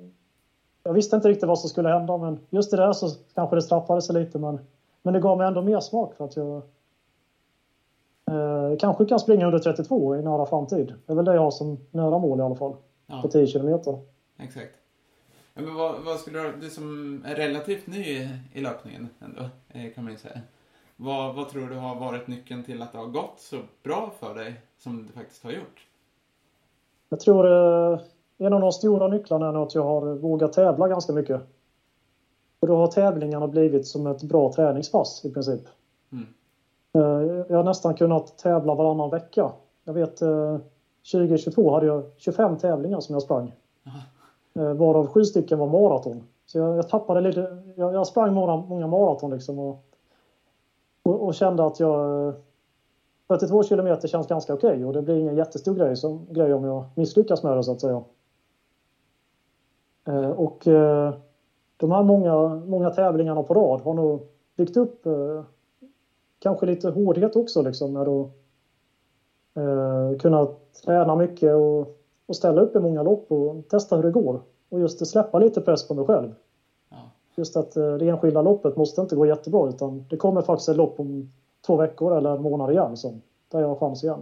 jag visste inte riktigt vad som skulle hända men just det där så kanske det straffade sig lite men men det gav mig ändå mer smak för att jag eh, kanske kan springa under 32 i nära framtid. Det är väl det jag har som nära mål i alla fall. Ja. På 10 kilometer. Exakt. Men vad, vad, skulle du, du som är relativt ny i löpningen ändå, eh, kan man ju säga. Vad, vad tror du har varit nyckeln till att det har gått så bra för dig som det faktiskt har gjort? Jag tror eh, en av de stora nycklarna är att jag har vågat tävla ganska mycket. Och då har tävlingarna blivit som ett bra träningspass i princip. Mm. Eh, jag har nästan kunnat tävla varannan vecka. Jag vet 2022 eh, hade jag 25 tävlingar som jag sprang. Eh, varav sju stycken var maraton. Så jag, jag tappade lite, jag, jag sprang många, många maraton liksom och, och, och, kände att jag 42 kilometer känns ganska okej okay och det blir ingen jättestor grej, som, grej om jag misslyckas med det så att säga. Och de här många, många tävlingarna på rad har nog byggt upp eh, kanske lite hårdhet också liksom med att eh, kunna träna mycket och, och ställa upp i många lopp och testa hur det går. Och just släppa lite press på mig själv. Ja. Just att eh, det enskilda loppet måste inte gå jättebra utan det kommer faktiskt ett lopp om två veckor eller en månad igen som, där jag har chans igen.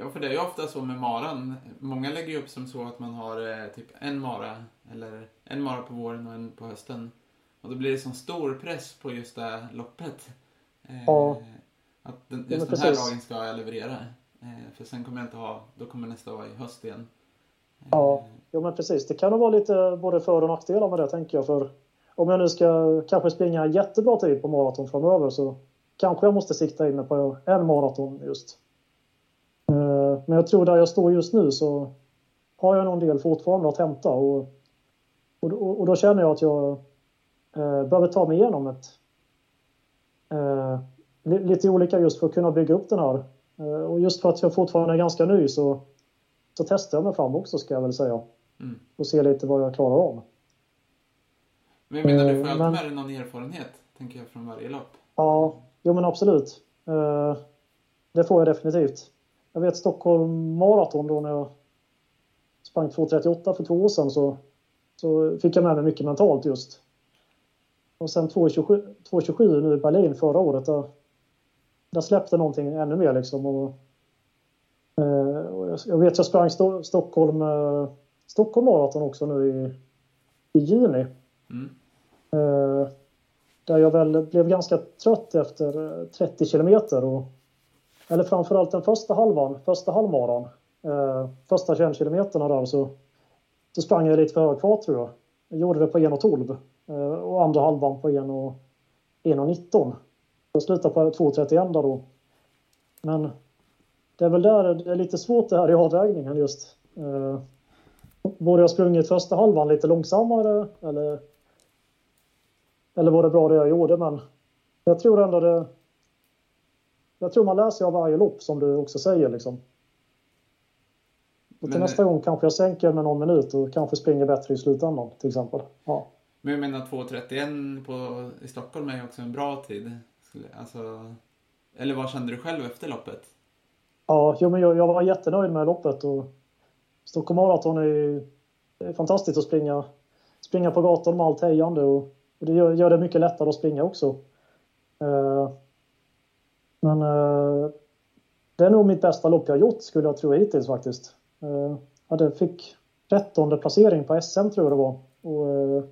Ja, för det är ju ofta så med maran. Många lägger ju upp som så att man har eh, typ en mara, eller en mara på våren och en på hösten. Och då blir det sån stor press på just det loppet. Eh, ja. Att den, just ja, den här dagen ska jag leverera. Eh, för sen kommer jag inte ha, då kommer nästa vara i höst igen. Eh, ja, jo, men precis. Det kan nog vara lite både för och nackdelar med det tänker jag. För om jag nu ska kanske springa jättebra tid på maraton framöver så kanske jag måste sikta in mig på en maraton just. Eh, men jag tror där jag står just nu så har jag någon del fortfarande att hämta och, och, och då känner jag att jag eh, behöver ta mig igenom ett eh, lite olika just för att kunna bygga upp den här. Eh, och just för att jag fortfarande är ganska ny så, så testar jag mig fram också ska jag väl säga. Mm. Och ser lite vad jag klarar av. Men menar du, får alltid men, med dig någon erfarenhet, tänker jag, från varje lopp? Ja, jo men absolut. Det får jag definitivt. Jag vet Stockholm Marathon då när jag sprang 2.38 för två år sedan så, så fick jag med mig mycket mentalt just. Och sen 2.27 nu i Berlin förra året, där, där släppte någonting ännu mer liksom. Och, eh, och jag, vet jag sprang Sto Stockholm, eh, Stockholm Marathon också nu i, i juni. Mm. Eh, där jag väl blev ganska trött efter 30 kilometer och eller framförallt den första halvan, första halvmaran, eh, första 21 kilometerna där så, så sprang jag lite för hög fart tror jag. Jag gjorde det på 1.12 eh, och andra halvan på 1.19. Jag slutade på 2.31 då. Men det är väl där det är lite svårt det här i avvägningen just. Eh, borde jag sprungit första halvan lite långsammare eller, eller var det bra det jag gjorde? Men jag tror ändå det, jag tror man lär sig av varje lopp som du också säger. Liksom. Och till nästa gång kanske jag sänker med någon minut och kanske springer bättre i slutändan till exempel. Ja. Men jag menar 2.31 på, i Stockholm är ju också en bra tid. Alltså, eller vad kände du själv efter loppet? Ja, jo, men jag, jag var jättenöjd med loppet. Och Stockholm Marathon är, är fantastiskt att springa, springa på gatan med allt hejande. Och, och det gör, gör, det mycket lättare att springa också. Uh, men eh, det är nog mitt bästa lopp jag gjort skulle jag tro hittills faktiskt. Eh, jag fick 13 placering på SM tror jag det var. Och eh, uh,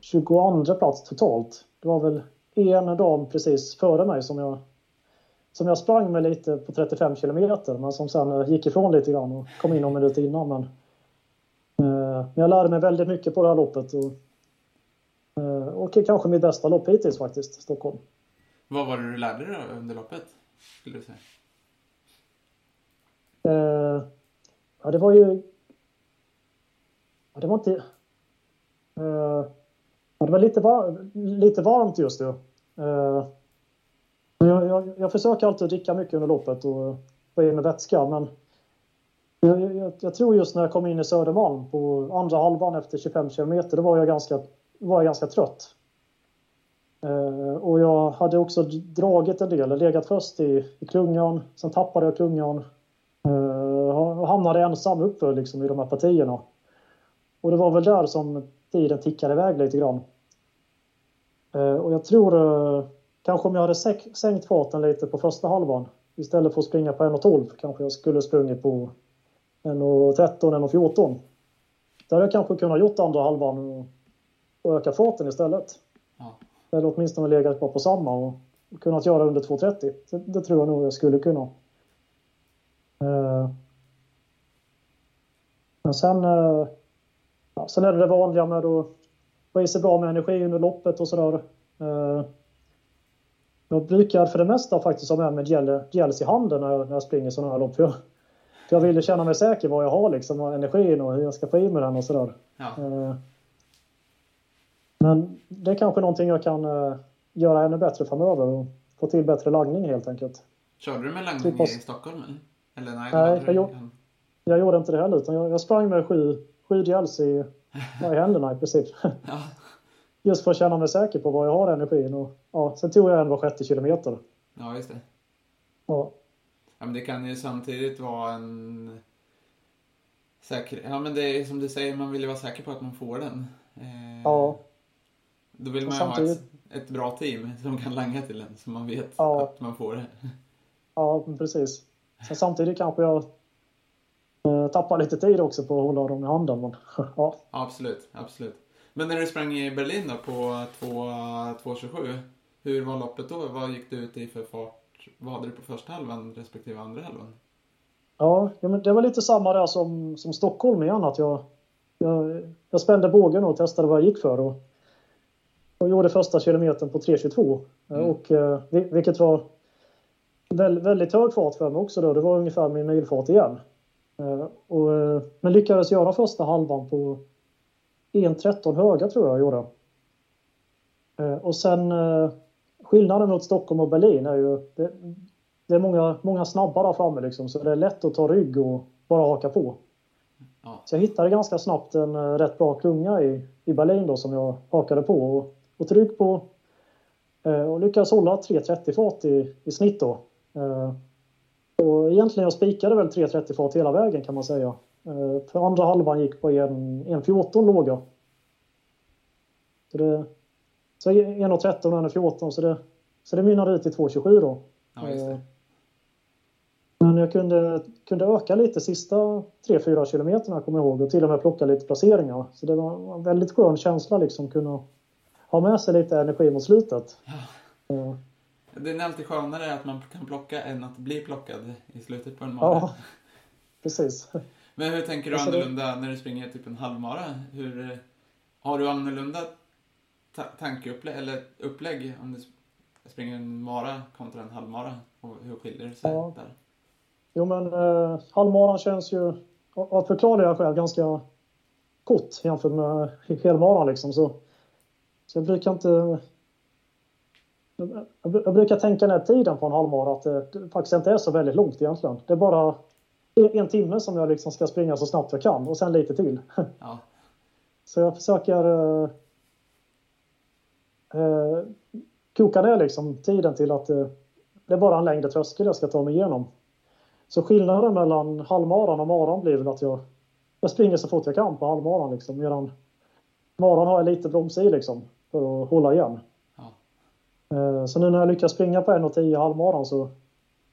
22 plats totalt. Det var väl en dam precis före mig som jag, som jag sprang med lite på 35 kilometer men som sen eh, gick ifrån lite grann och kom in någon minut innan. Men, eh, men jag lärde mig väldigt mycket på det här loppet. Och, och kanske mitt bästa lopp hittills faktiskt, Stockholm. Vad var det du lärde dig under loppet? Skulle du säga? Uh, ja, det var ju... Ja, det var inte... Uh, ja, det var lite, var... lite varmt just då. Uh, jag, jag, jag, försöker alltid dricka mycket under loppet och få i mig vätska, men jag, jag, jag, tror just när jag kom in i Södermalm på andra halvan efter 25 kilometer, då var jag ganska, var jag ganska trött. Eh, och jag hade också dragit en del, legat först i, i klungan, sen tappade jag klungan eh, och hamnade ensam uppe liksom, i de här partierna. Och det var väl där som tiden tickade iväg lite grann. Eh, och jag tror eh, kanske om jag hade sänkt farten lite på första halvan istället för att springa på 1.12 kanske jag skulle sprungit på 1.13, 1.14. Där hade jag kanske kunnat gjort andra halvan och, och öka farten istället. Eller åtminstone legat kvar på samma och kunnat göra under 2.30. Det, det tror jag nog jag skulle kunna. Uh, men sen, uh, ja, sen är det det vanliga med att få i sig bra med energi under loppet och sådär. Uh, jag brukar för det mesta faktiskt ha med mig gels i handen när jag, när jag springer sådana här lopp. För jag, för jag vill känna mig säker vad jag har liksom, energin och hur jag ska få i mig den och sådär. Ja. Men det är kanske någonting jag kan uh, göra ännu bättre framöver och få till bättre lagning helt enkelt. Körde du med lagning Slippa... i Stockholm? Eller nej, nej jag, gjorde, jag gjorde inte det heller utan jag, jag sprang med 7, sju gels i, i händerna i princip. Ja. Just för att känna mig säker på var jag har energin. Och, ja, sen tog jag en var sjätte kilometer. ja, just det. Ja, Ja, men det kan ju samtidigt vara en säker... Ja, men det är som du säger, man vill ju vara säker på att man får den. Eh, Ja. Då vill man ju ha ett, ett bra team som kan langa till en, så man vet Ja. att man får det. ja precis. Sen samtidigt kanske jag eh, tappar lite tid också på att hålla dem i handen. Men, ja, absolut, absolut. Men när du sprang i Berlin då på 2.27, hur var loppet då? Vad gick du ut i för fart? Vad hade du på första halvan respektive andra halvan? ja, ja, men det var lite samma där som, som Stockholm igen. Att jag, jag, jag spände bågen och testade vad jag gick för. Och, och gjorde första kilometern på 3.22. Eh, Mm. Och, eh, vil- vilket var väl, väldigt hög fart för mig också då. Det var ungefär min milfart igen. Eh, och, men lyckades göra första halvan på 1.13 höga tror jag gjorde. Och sen skillnaden mot Stockholm och Berlin är ju det, det är många, många snabba där framme liksom, så det är lätt att ta rygg och bara haka på. Ja. Så jag hittade ganska snabbt en rätt bra klunga i, i Berlin då som jag hakade på och, och tog rygg på. Eh, och lyckades hålla 3.30 fart i, i snitt då. Eh, och egentligen jag spikade väl 3.30 fart hela vägen kan man säga. Eh, för andra halvan gick på en, en 14 låga. Så det, så 1.13 och 1.14 så det, så det mynnade ut i 2.27 då. Ja. Eh, Men jag kunde, kunde öka lite sista 3-4 kilometerna kommer jag ihåg och till och med plocka lite placeringar. Så det var en väldigt skön känsla liksom kunna ha med sig lite energi mot slutet. Eh, Det är alltid skönare att man kan plocka än att bli plockad i slutet på en mara. Ja, precis. Men hur tänker du Alltså det- annorlunda när du springer typ en halvmara? Hur, har du annorlunda ta- tankeupplägg eller upplägg om du sp- springer en mara kontra en halvmara? Och hur skiljer det sig Ja. där? Jo men eh, halvmaran känns ju av förklarliga skäl ganska kort jämfört med helmaran liksom. Så, så jag brukar inte... Jag, brukar tänka ner tiden på en halvmara att det, faktiskt inte är så väldigt långt egentligen. Det är bara en, en timme som jag liksom ska springa så snabbt jag kan och sen lite till. Ja, Så jag försöker eh, eh, koka ner liksom tiden till att eh, det är bara en längre tröskel jag ska ta mig igenom. Så skillnaden mellan halvmaran och maran blir väl att jag, jag springer så fort jag kan på halvmaran liksom, medan maran har jag lite broms i liksom, för att hålla igen. ja, Eh, Så nu när jag lyckas springa på 1.10 halvmaran så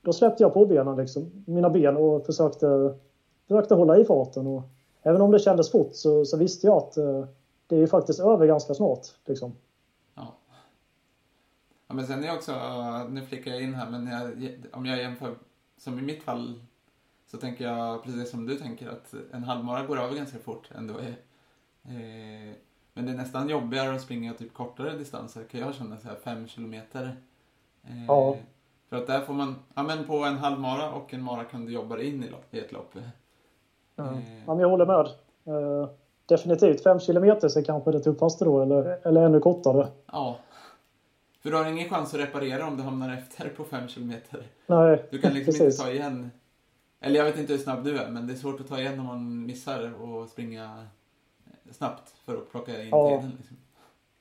då släppte jag på benen, liksom, mina ben och försökte, försökte hålla i farten. Och även om det kändes fort så, så visste jag att eh, det är ju faktiskt över ganska snart. Liksom. ja. Ja, men sen är jag också, nu flickar jag in här, men jag, om jag jämför, som i mitt fall, så tänker jag precis som du tänker att en halvmara går över ganska fort ändå. Eh, men det är nästan jobbigare att springa typ kortare distanser kan jag känna, så här fem kilometer. Eh, Ja. För att där får man, ja men på en halvmara och en mara kan du jobba in i, lopp, i ett lopp. Ja. Eh. Ja, men jag håller med. Eh, definitivt 5 kilometer är kanske det tuffaste då, eller, eller ännu kortare. Ja. För du har ingen chans att reparera om du hamnar efter på fem kilometer. Nej, Du kan liksom precis. inte ta igen. Eller jag vet inte hur snabb du är, men det är svårt att ta igen om man missar och springa snabbt för att plocka in Ja. tiden. Liksom.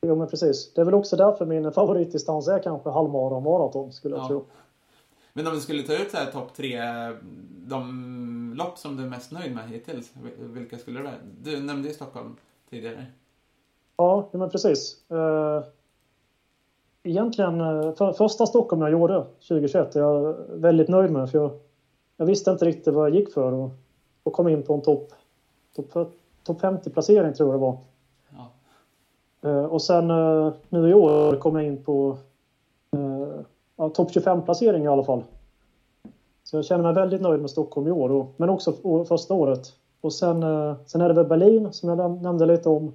Jo, men precis. Det är väl också därför min favoritdistans är kanske halvmara och maraton, skulle jag Ja. tro. Men om du skulle ta ut så här topp tre, de lopp som du är mest nöjd med hittills, vilka skulle det vara? Du nämnde ju Stockholm tidigare. Ja, ja, men precis. Eh, Egentligen, eh, för, första Stockholm jag gjorde 2021 är jag väldigt nöjd med. För jag, jag visste inte riktigt vad jag gick för och, och kom in på en topp top, top 50-placering tror jag det var. Ja. Eh, Och sen eh, nu i år kom jag in på eh, ja, topp 25-placering i alla fall. Så jag känner mig väldigt nöjd med Stockholm i år, och, men också första året. Och sen, sen är det väl Berlin som jag näm- nämnde lite om.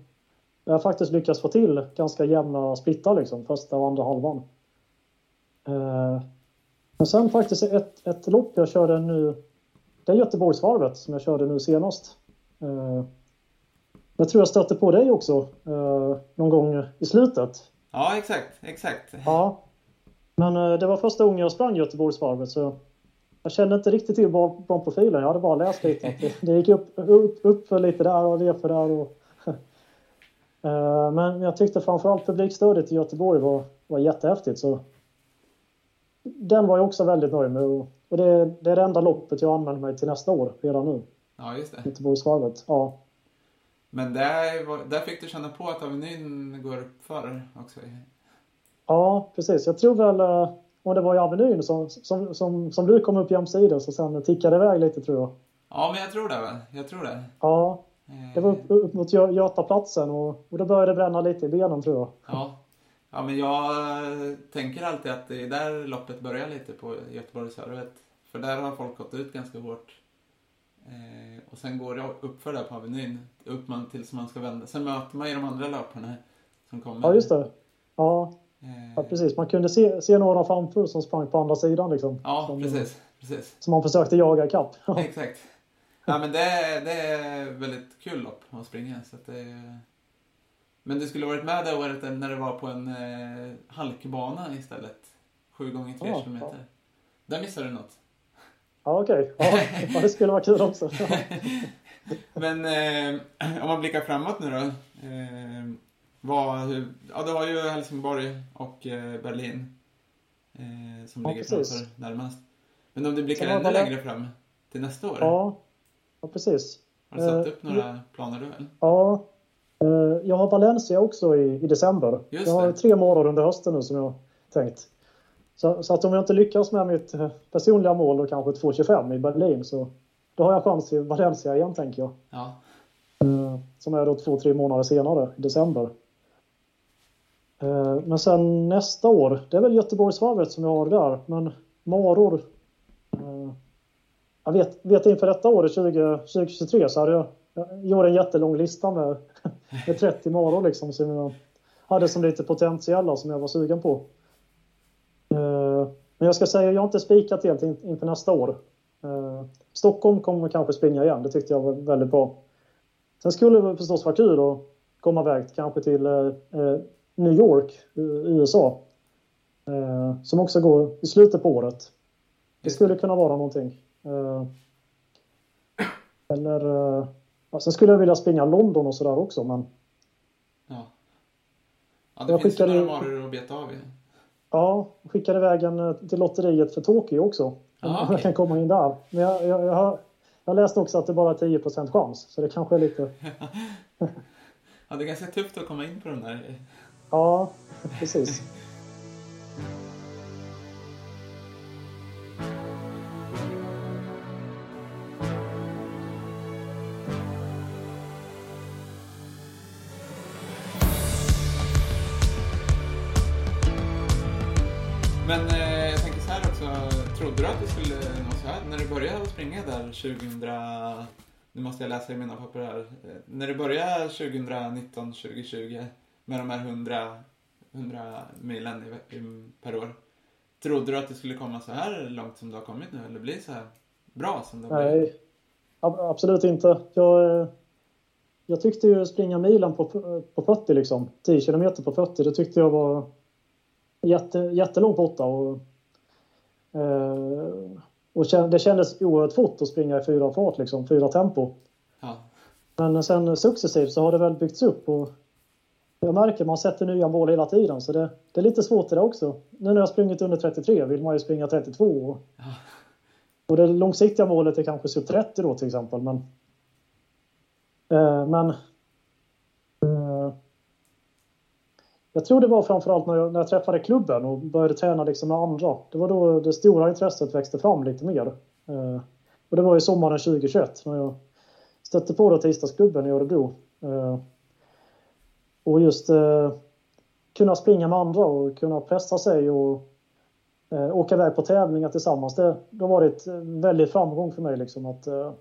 Jag har faktiskt lyckats få till ganska jämna splittar liksom, första och andra halvan. Men sen faktiskt ett, ett lopp jag körde nu, det är Göteborgsvarvet som jag körde nu senast. Jag tror jag stötte på dig också eh, någon gång i slutet. ja, exakt, exakt. Ja. Men eh, det var första gången jag sprang Göteborgsvarvet så jag kände inte riktigt till banprofilen. Jag hade bara läst lite. Det, det gick upp, upp, upp för lite där och ner för där. Och, eh, men jag tyckte framförallt publikstödet i Göteborg var, var jättehäftigt. Så den var jag också väldigt nöjd med. Och det, det är det enda loppet jag använder mig till nästa år redan nu. Ja, just det. Göteborgsvarvet. Ja. Men där, där fick du känna på att Avenyn går upp för också? Ja, precis. Jag tror väl eh, om det var i Avenyn som, som, som, som du kom upp jämsides och sen tickade iväg lite tror jag. Ja, men jag tror det. Va? Jag tror det. Ja. Det var upp, upp mot Götaplatsen och, och då började det bränna lite i benen tror jag. Ja. Ja, men jag eh, tänker alltid att det är där loppet börjar lite på Göteborgsvarvet. För där har folk gått ut ganska hårt. Eh, och sen går det uppför där på Avenyn, upp man tills man ska vända. Sen möter man ju de andra löparna som kommer. Ja, just det. Ja, eh. ja precis. Man kunde se, se några framför som sprang på andra sidan liksom. Ja, som, precis. precis. Som man försökte jaga ikapp. Exakt. Ja, men det, det är väldigt kul lopp att springa. Så att det, men du skulle varit med det året när det var på en eh, halkbana istället. Sju gånger tre Ja, kilometer. ja. Där missade du något. Ja, okej. Ja, ja, det skulle vara kul också. Men eh, om man blickar framåt nu då. Eh, vad, hur, ja, du har ju Helsingborg och eh, Berlin. Eh, som Ja, ligger framför närmast. Men om du blickar ännu man- längre fram till nästa år. Ja, ja precis. Har du satt eh, upp några planer du väl? Ja, eh, jag har Valencia också i, i december. Just jag har det. tre månader under hösten nu som jag tänkt. Så, så att om jag inte lyckas med mitt eh, personliga mål och kanske 2.25 i Berlin så då har jag chans i Valencia igen tänker jag. Ja. Eh, Som är då två, tre månader senare i december. Eh, Men sen nästa år, det är väl Göteborgsvarvet som jag har där. Men maror. Jag vet, vet inför detta året 20, 2023 så hade jag, jag gjorde en jättelång lista med, med 30 maror liksom som jag hade som lite potentiella som jag var sugen på. Eh, Men jag ska säga, jag har inte spikat helt in, inför nästa år. Eh, Stockholm kommer kanske springa igen, det tyckte jag var väldigt bra. Sen skulle det förstås vara kul att komma iväg kanske till eh, eh, New York, i USA. Eh, som också går i slutet på året. Det skulle kunna vara någonting. Eh, eller... Eh, ja, sen skulle jag vilja springa London och sådär också, men Ja, ja det Jag finns ju skickade- några maror att beta av. ju. Ja, skickade iväg en eh, till lotteriet för Tokyo också. Om Ja, jag kan komma in där. Men jag, jag, jag, har, jag läste också att det bara är 10% chans, så det kanske är lite... Ja, det är ganska tufft att komma in på de där. Ja, precis. skulle nå så här? När du började springa där 2000... Nu måste jag läsa i mina papper här. Eh, När du började 2019, 2020 med de här 100, 100 milen i, i, per år. Trodde du att det skulle komma så här långt som du har kommit nu? Eller bli så här bra som det har blivit? Nej, ab- absolut inte. Jag, eh, jag tyckte ju springa milen på, på 40 liksom, 10 kilometer på 40, det tyckte jag var jätte, jättelångt borta. Och, och kän- det kändes oerhört fort att springa i fyra fart, liksom, fyra tempo. Ja. Men sen successivt så har det väl byggts upp och jag märker man sätter nya mål hela tiden så det, det är lite svårt det där också. Nu när jag har sprungit under 33 vill man ju springa 32 och, Ja. och det långsiktiga målet är kanske sub 30 då till exempel men eh, men jag tror det var framförallt när jag, när jag träffade klubben och började träna liksom med andra. Det var då det stora intresset växte fram lite mer. Eh, och det var ju sommaren 2021 när jag stötte på då tisdagsklubben i Örebro. Eh, och just eh, kunna springa med andra och kunna pressa sig och eh, åka iväg på tävlingar tillsammans. Det, det har varit en väldig framgång för mig liksom att eh,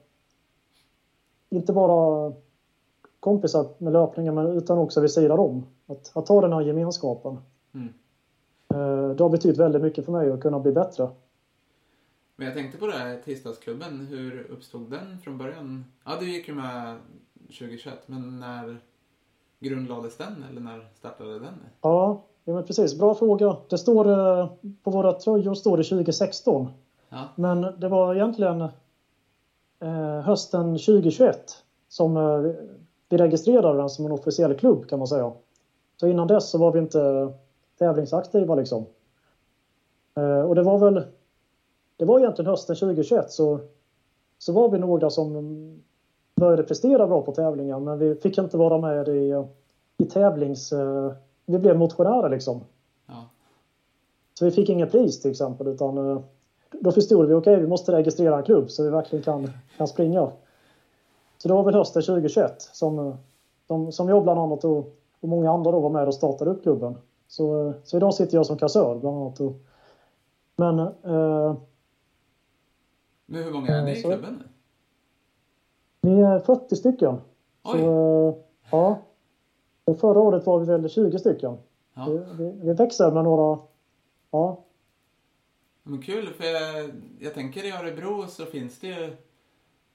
inte bara kompisar med löpningen men utan också vid sidan om. Att, att ha den här gemenskapen. Mm. Eh, det har betytt väldigt mycket för mig att kunna bli bättre. Men jag tänkte på det här tisdagsklubben. Hur uppstod den från början? Ja, du gick ju med 2021, men när grundlades den? Eller när startade den? Ja, ja men precis. Bra fråga. Det står eh, på våra tröjor står det 2016. Ja. Men det var egentligen eh, hösten 2021 som vi registrerade den som en officiell klubb kan man säga. Så innan dess så var vi inte tävlingsaktiva liksom. Eh, och det var väl, det var egentligen hösten 2021 så, så var vi några som började prestera bra på tävlingar men vi fick inte vara med i, i tävlings... Eh, vi blev motionärer liksom. Ja. Så vi fick inget pris till exempel utan eh, då förstod vi okej, okay, vi måste registrera en klubb så vi verkligen kan, kan springa. Så det var väl hösten 2021 som, som, som jag bland annat och, och många andra då var med och startade upp klubben. Så, så idag sitter jag som kassör bland annat. Och, men... Eh, men hur många är ni i klubben nu? Vi är 40 stycken. Oj. Så, eh, ja. Och förra året var vi väl 20 stycken. Ja. Vi, vi, vi växer med några... Ja. Men kul, för jag, jag tänker i Örebro så finns det ju...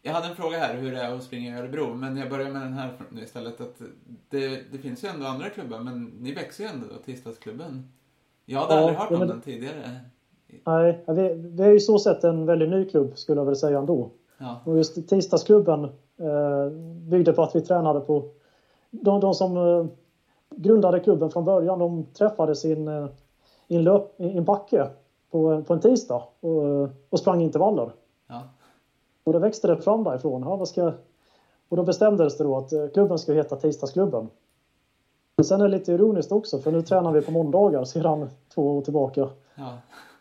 Jag hade en fråga här hur det är att springa i Örebro, men jag börjar med den här istället. Att det, det finns ju ändå andra klubbar, men ni växer ju ändå, tisdagsklubben. Jag hade Ja, aldrig hört om men- den tidigare. Nej, vi, vi är ju så sett en väldigt ny klubb skulle jag vilja säga ändå. Ja, Och just tisdagsklubben eh, byggde på att vi tränade på... De, de som eh, grundade klubben från början, de träffades i en, eh, i en, löp, i en backe på, på en tisdag och, och sprang intervaller. Och då växte det fram därifrån. Ja, vad ska... Och då bestämdes det då att eh, klubben ska heta Tisdagsklubben. Men sen är det lite ironiskt också för nu tränar vi på måndagar sedan två år tillbaka. ja.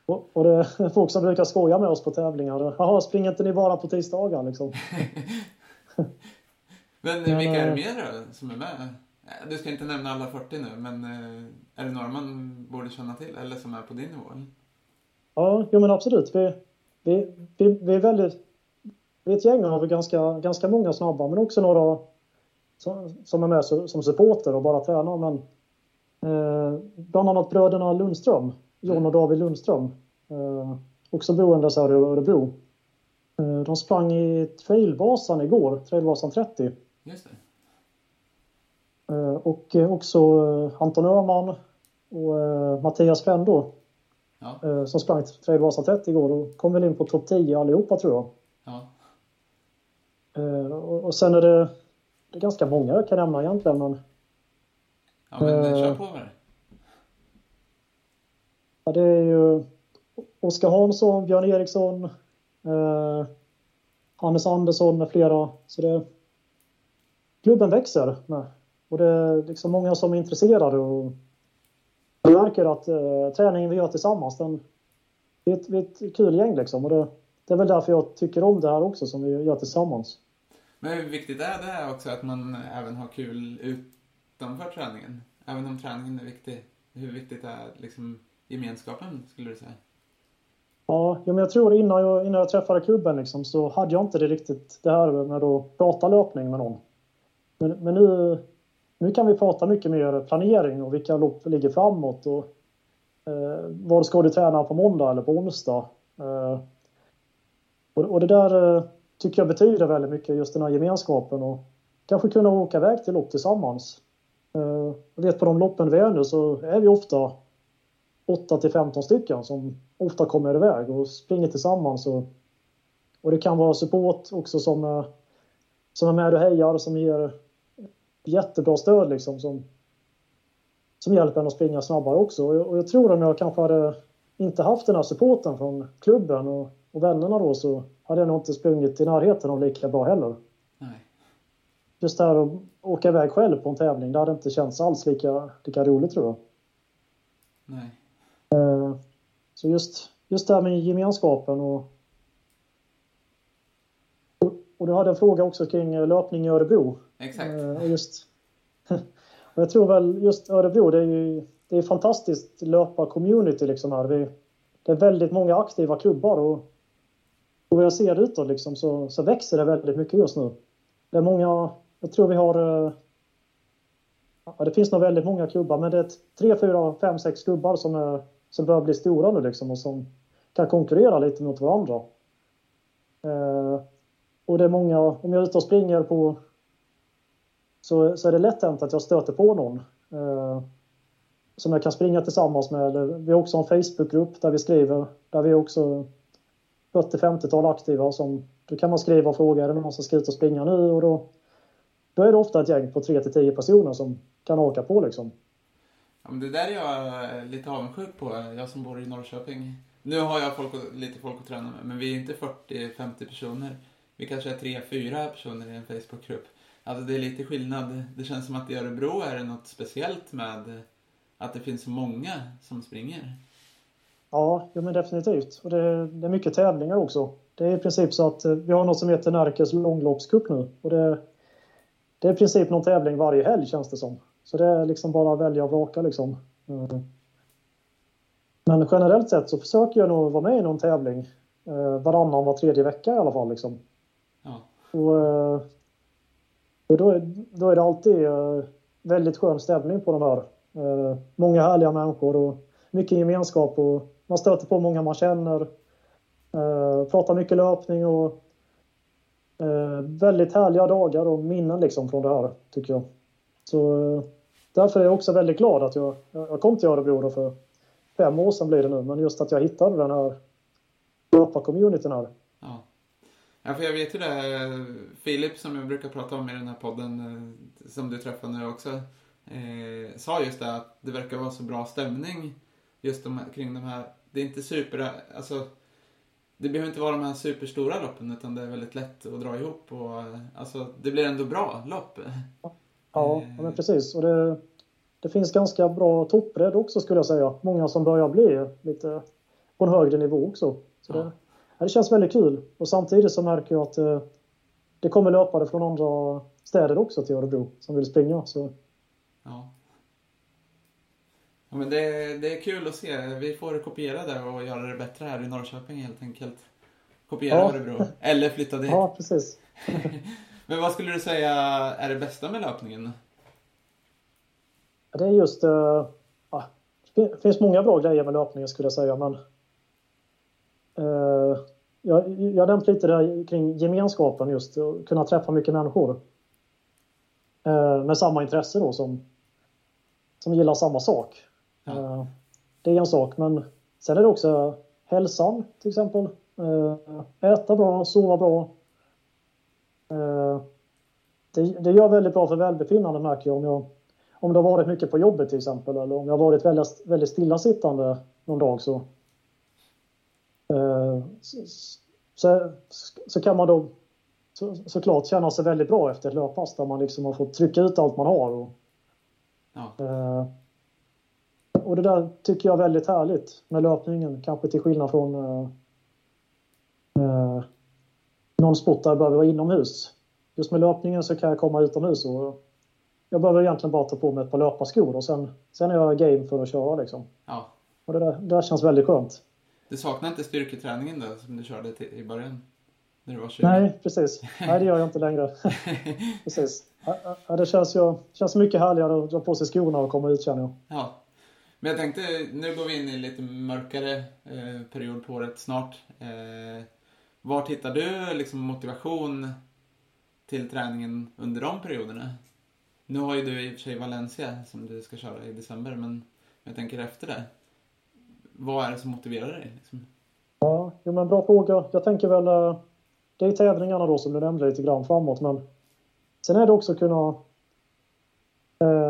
Och, och det är folk som brukar skoja med oss på tävlingar. Jaha, springer inte ni bara på tisdagar liksom? Men, Men, vilka är det eh, mer då som är med? Eh, Du ska inte nämna alla 40 nu, men eh, är det några man borde känna till, eller som är på din nivå? Ja, jo men absolut. Vi, vi, vi, vi är väldigt... Är ett gäng har vi ganska, ganska många snabba men också några som, som är med som supporter och bara tränar. Men, eh, bland annat bröderna Lundström, John och David Lundström. Eh, också boendes här i Örebro. Eh, de sprang i Trailvasan igår, Trailvasan 30. Just det. Eh, och eh, också eh, Anton Öhman och eh, Mattias Frendo Ja, som sprang Trailvasan 30 igår och kom väl in på topp 10 allihopa tror jag. ja. Eh, och, och sen är det, det är ganska många jag kan nämna egentligen men Ja, men eh, Eh. kör på med det. ja, det är ju Oskar Hansson, Björn Eriksson, eh, Hannes Andersson med flera. Så det, klubben växer med. Och det är liksom många som är intresserade och jag märker att eh, träningen vi gör tillsammans den, vi, är ett, vi är ett kul gäng liksom. Och det, det är väl därför jag tycker om det här också som vi gör tillsammans. Men hur viktigt är det också att man även har kul utanför träningen? Även om träningen är viktig. Hur viktigt är liksom gemenskapen, skulle du säga? Ja, men jag tror innan jag, innan jag träffade klubben liksom, så hade jag inte det riktigt det här med att prata löpning med någon. Men, men nu, nu kan vi prata mycket mer planering och vilka lopp ligger framåt och eh, var ska du träna på måndag eller på onsdag. Eh, och, och det där eh, tycker jag betyder väldigt mycket, just den här gemenskapen och kanske kunna åka iväg till lopp tillsammans. Eh, jag vet på de loppen vi är nu så är vi ofta 8 till 15 stycken som ofta kommer iväg och springer tillsammans. Och, och det kan vara support också som, som är med och hejar som ger jättebra stöd liksom som, som hjälper en att springa snabbare också. Och jag, och jag tror om jag kanske hade inte haft den här supporten från klubben och, och vännerna då så hade jag nog inte sprungit i närheten av lika bra heller. Nej. Just det här att åka iväg själv på en tävling, det hade inte känts alls lika, lika roligt tror jag. Nej. Eh, Så just, just det här med gemenskapen och, och, du hade en fråga också kring eh, löpning i Örebro. Exakt. Eh, Och just, och jag tror väl just Örebro, det är ju det är fantastiskt löpa-community liksom här. Vi, det är väldigt många aktiva klubbar och, och vad jag ser utåt liksom så, så växer det väldigt mycket just nu. Det är många, jag tror vi har eh, Ja, det finns nog väldigt många klubbar, men det är tre, fyra, fem, sex klubbar som, är, som börjar bli stora nu liksom och som kan konkurrera lite mot varandra. Eh, och det är många, om jag är ute och springer på så, så är det lätt hänt att jag stöter på någon eh, som jag kan springa tillsammans med. Eller, vi har också en Facebookgrupp där vi skriver, där vi också 40-50-tal aktiva som då kan man skriva och fråga är det någon som ska ut och springa nu och då, då är det ofta ett gäng på 3-10 personer som kan åka på liksom. Ja, men det där är jag eh, lite avundsjuk på, eh, jag som bor i Norrköping. Nu har jag folk, lite folk att träna med, men vi är inte 40-50 personer. Vi kanske är 3-4 personer i en Facebookgrupp. Alltså det är lite skillnad. Det känns som att i Örebro är det något speciellt med eh, att det finns så många som springer. Ja, ja men definitivt. Och det, det, är mycket tävlingar också. Det är i princip så att eh, vi har något som heter Närkes långloppscup nu. Och det, det är i princip någon tävling varje helg känns det som. Så det är liksom bara att välja och vraka liksom. Mm. Men generellt sett så försöker jag nog vara med i någon tävling eh, varannan, var tredje vecka i alla fall. Liksom. Ja. Och, eh, och då, är, då är det alltid eh, väldigt skön stämning på de här. Eh, många härliga människor och mycket gemenskap och man stöter på många man känner. Eh, pratar mycket löpning och eh, väldigt härliga dagar och minnen liksom från det här tycker jag. Så eh, därför är jag också väldigt glad att jag, jag kom till Örebro då för fem år sedan blir det nu, men just att jag hittade den här löparcommunityn här. Ja. ja, för jag vet ju det, Filip som jag brukar prata om i den här podden, eh, som du träffar nu också, eh, sa just det att det verkar vara så bra stämning just de, kring de här, det är inte super, alltså det behöver inte vara de här superstora loppen utan det är väldigt lätt att dra ihop och alltså det blir ändå bra lopp. Ja, eh. men precis. Och det, det finns ganska bra toppbredd också skulle jag säga. Många som börjar bli lite på en högre nivå också. Så det, ja. det känns väldigt kul. Och samtidigt så märker jag att eh, det kommer löpare från andra städer också till Örebro som vill springa. Så. Ja. Ja men det, det är kul att se. Vi får kopiera det och göra det bättre här i Norrköping helt enkelt. Kopiera ja. Örebro. Eller flytta dit. Ja, precis. men vad skulle du säga är det bästa med löpningen? Det är just... Uh, det finns många bra grejer med löpningen skulle jag säga, men... Uh, jag, jag nämnt lite där kring gemenskapen just, att kunna träffa mycket människor. Uh, med samma intresse då som, som gillar samma sak. Uh, det är en sak, men sen är det också hälsan till exempel. äta bra, sova bra. Det, det gör väldigt bra för välbefinnande märker jag om jag om det har varit mycket på jobbet till exempel eller om jag har varit väldigt, väldigt stillasittande någon dag så, eh, så, så, kan man då så, såklart känna sig väldigt bra efter ett löppass där man liksom har fått trycka ut allt man har. Och, ja. Och det där tycker jag är väldigt härligt med löpningen, kanske till skillnad från eh, eh, någon sport där jag behöver vara inomhus. Just med löpningen så kan jag komma utomhus och jag behöver egentligen bara ta på mig ett par löparskor och sen, sen är jag game för att köra liksom. Ja. Och det där, det där känns väldigt skönt. Du saknar inte styrketräningen då, som du körde till, i början? När du var 20? Nej, precis. Nej, det gör jag inte längre. precis. Ja, det känns, ju, känns mycket härligare att dra på sig skorna och komma ut känner jag. Ja. Men jag tänkte, nu går vi in i lite mörkare eh, period på året snart. Eh, vart hittar du liksom motivation till träningen under de perioderna? Nu har ju du i och för sig Valencia som du ska köra i december, men jag tänker efter det. Vad är det som motiverar dig? Liksom? Ja, jo, men bra fråga. Jag tänker väl... Eh, det är tävlingarna då som du nämnde lite grann framåt, men sen är det också att kunna eh,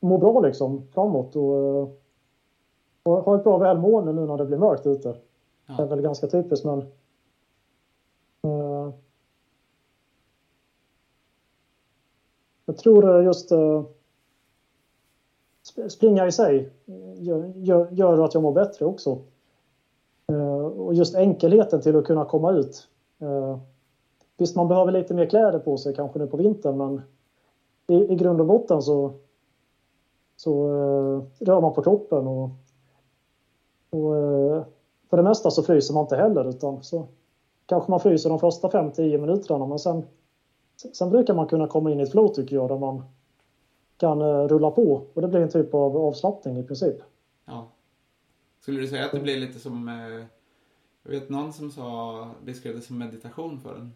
må bra liksom framåt och, eh, och ha ett bra välmående nu när det blir mörkt ute. Ja. Det är väl ganska typiskt, men eh, Jag tror just uh, springa i sig gör, gör, gör, att jag mår bättre också. Uh, och just enkelheten till att kunna komma ut. Uh, visst, man behöver lite mer kläder på sig kanske nu på vintern, men i, i grund och botten så, så rör man på kroppen och, och för det mesta så fryser man inte heller utan så kanske man fryser de första 5-10 minuterna men sen Sen brukar man kunna komma in i ett flow tycker jag där man kan uh, rulla på och det blir en typ av avslappning i princip. Ja. Skulle du säga att det blir lite som, uh, jag vet någon som sa, beskrev det som meditation för en?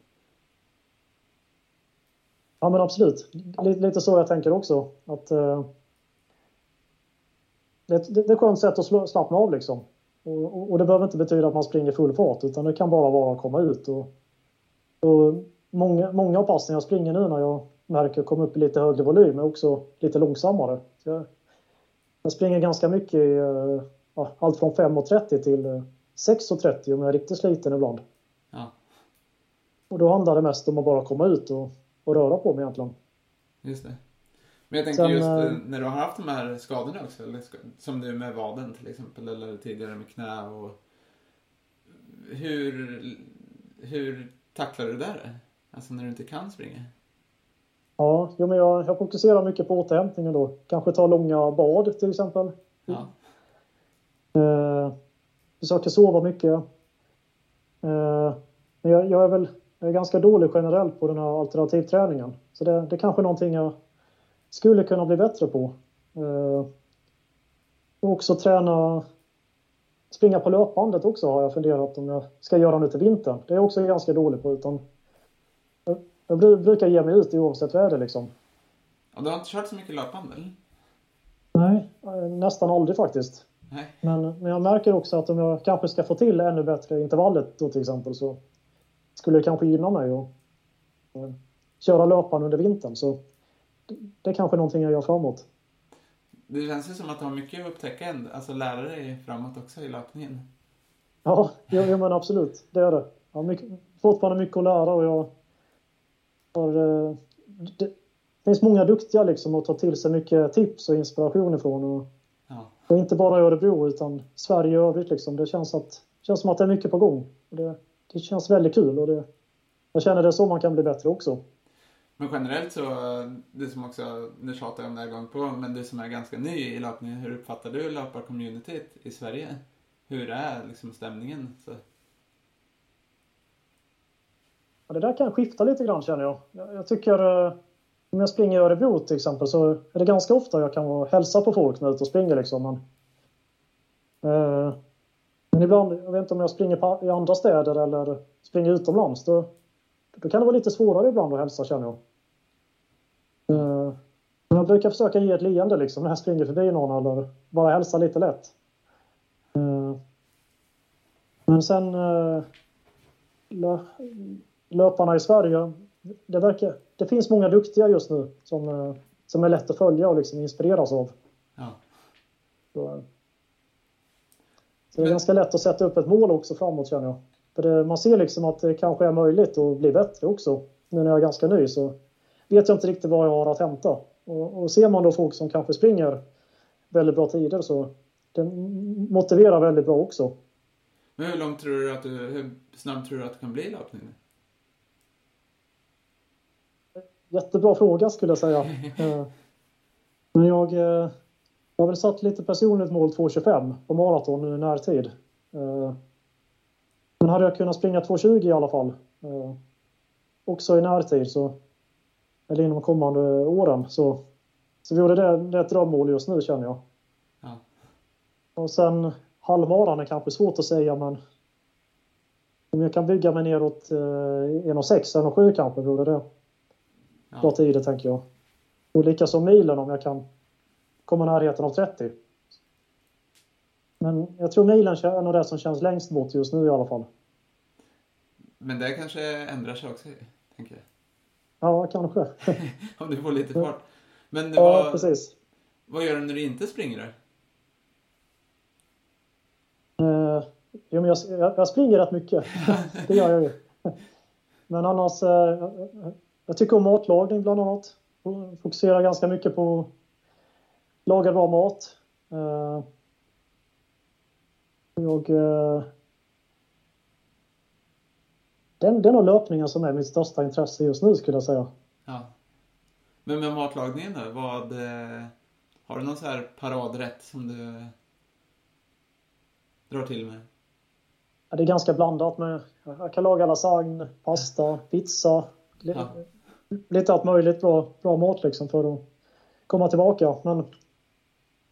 Ja men absolut. Lite, lite så jag tänker också. Att uh, det, det, det är ett skönt sätt att slappna av liksom. Och, och, och, det behöver inte betyda att man springer full fart utan det kan bara vara att komma ut. Och, och många, många av passen jag springer nu när jag märker komma upp i lite högre volym är också lite långsammare. Jag, jag, springer ganska mycket i eh, ja, allt från 5.30 till 6.30 om jag är riktigt sliten ibland. Ja. Och då handlar det mest om att bara komma ut och, och röra på mig egentligen. Just det. Men jag tänker Sen, just äh, när du har haft de här skadorna också, eller, som nu med vaden till exempel, eller tidigare med knä och... Hur, hur tacklar du där? Alltså när du inte kan springa? Ja, jo, men jag, jag fokuserar mycket på återhämtningen då. Kanske ta långa bad till exempel. Ja. Eh, försöker sova mycket. Eh, men jag, jag, är väl jag är ganska dålig generellt på den här alternativträningen. Så det, det är kanske någonting jag skulle kunna bli bättre på. Eh, och också träna springa på löpbandet också har jag funderat om jag ska göra nu till vintern. Det är jag också ganska dålig på utan jag brukar ge mig ut oavsett väder liksom. Ja, du har inte kört så mycket löpband eller? Nej, nästan aldrig faktiskt. Nej. Men, men jag märker också att om jag kanske ska få till ännu bättre intervallet då till exempel så skulle det kanske gynna mig att köra löpband under vintern. Så det, det är kanske någonting jag gör framåt. Det känns ju som att du har mycket att upptäcka, alltså lära dig framåt också i löpningen. Ja, ja, men absolut. Det är det. Jag har mycket, fortfarande mycket att lära och jag har... Eh, det, finns många duktiga liksom att ta till sig mycket tips och inspiration ifrån. Och, ja. och inte bara i Örebro utan Sverige i övrigt liksom. Det känns, att, känns som att det är mycket på gång. Det, det känns väldigt kul och det, jag känner det så man kan bli bättre också. Men generellt så, du som också, nu tjatar jag om det här gång på, gång, men du som är ganska ny i löpningen, hur uppfattar du löparcommunityt i Sverige? Hur är liksom stämningen? Så? Ja, det där kan skifta lite grann känner jag. Jag, jag tycker, eh, om jag springer i Örebro till exempel så är det ganska ofta jag kan hälsa på folk när jag är ute och springer liksom. Men, eh, men ibland, jag vet inte om jag springer på, i andra städer eller springer utomlands, då, då kan det vara lite svårare ibland att hälsa känner jag. Eh, men jag brukar försöka ge ett leende liksom när jag springer förbi någon eller bara hälsa lite lätt. Eh, men sen eh, löparna i Sverige, det, verkar, det finns många duktiga just nu som, som är lätt att följa och liksom inspireras av. Ja. Så, så det är ganska lätt att sätta upp ett mål också framåt känner jag. För det, man ser liksom att det kanske är möjligt att bli bättre också. Nu när jag är ganska ny så vet jag inte riktigt vad jag har att hämta. Och, och ser man då folk som kanske springer väldigt bra tider så det motiverar väldigt bra också. Men hur långt tror du att du, hur snabbt tror du att du kan bli löpning? Jättebra fråga skulle jag säga. Eh, men jag, eh, jag har väl satt lite personligt mål 2.25 på maraton nu i närtid. Men hade jag kunnat springa 2.20 i alla fall, eh, också i närtid, så, eller inom de kommande åren, så, så vore det, det ett drömmål just nu känner jag. Ja. Och sen halvmaran är kanske svårt att säga, men om jag kan bygga mig neråt eh, 1.06, 1.07 kanske, vore det ja. bra tider tänker jag. Och likaså milen om jag kan komma närheten av 30. Men jag tror milen är nog det som känns längst bort just nu i alla fall. Men det kanske ändrar sig också, tänker jag. Ja, kanske. Om du får lite fart. Men ja, vad, precis. Vad gör du när du inte springer då? Uh, jo, men jag, jag, springer rätt mycket. det gör jag ju. Men annars, uh, jag tycker om matlagning bland annat. Fokuserar ganska mycket på att laga bra mat. Uh, jag... Eh, den, den och löpningen som är mitt största intresse just nu skulle jag säga. Ja. Men med matlagningen då? Vad... Eh, har du någon så här paradrätt som du drar till med? Ja, det är ganska blandat med... Jag kan laga lasagne, pasta, pizza. Ja. Lite allt möjligt bra, bra mat liksom för att komma tillbaka. Men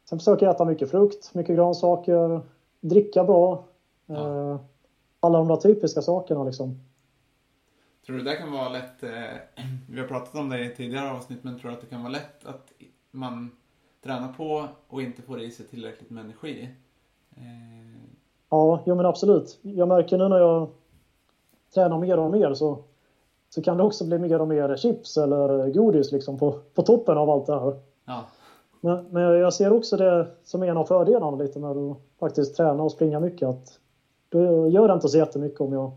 sen försöker jag äta mycket frukt, mycket grönsaker, dricka bra. Ja. Eh, alla de där typiska sakerna liksom. Tror du det kan vara lätt, eh, vi har pratat om det i tidigare avsnitt, men tror du att det kan vara lätt att man tränar på och inte får i sig tillräckligt med energi? Eh, Ja, jo men absolut. Jag märker nu när jag tränar mer och mer så, så kan det också bli mer och mer chips eller godis liksom på, på toppen av allt det här. Ja. Men, men jag ser också det som en av fördelarna lite med att faktiskt träna och springa mycket. Att då gör det inte så jättemycket om jag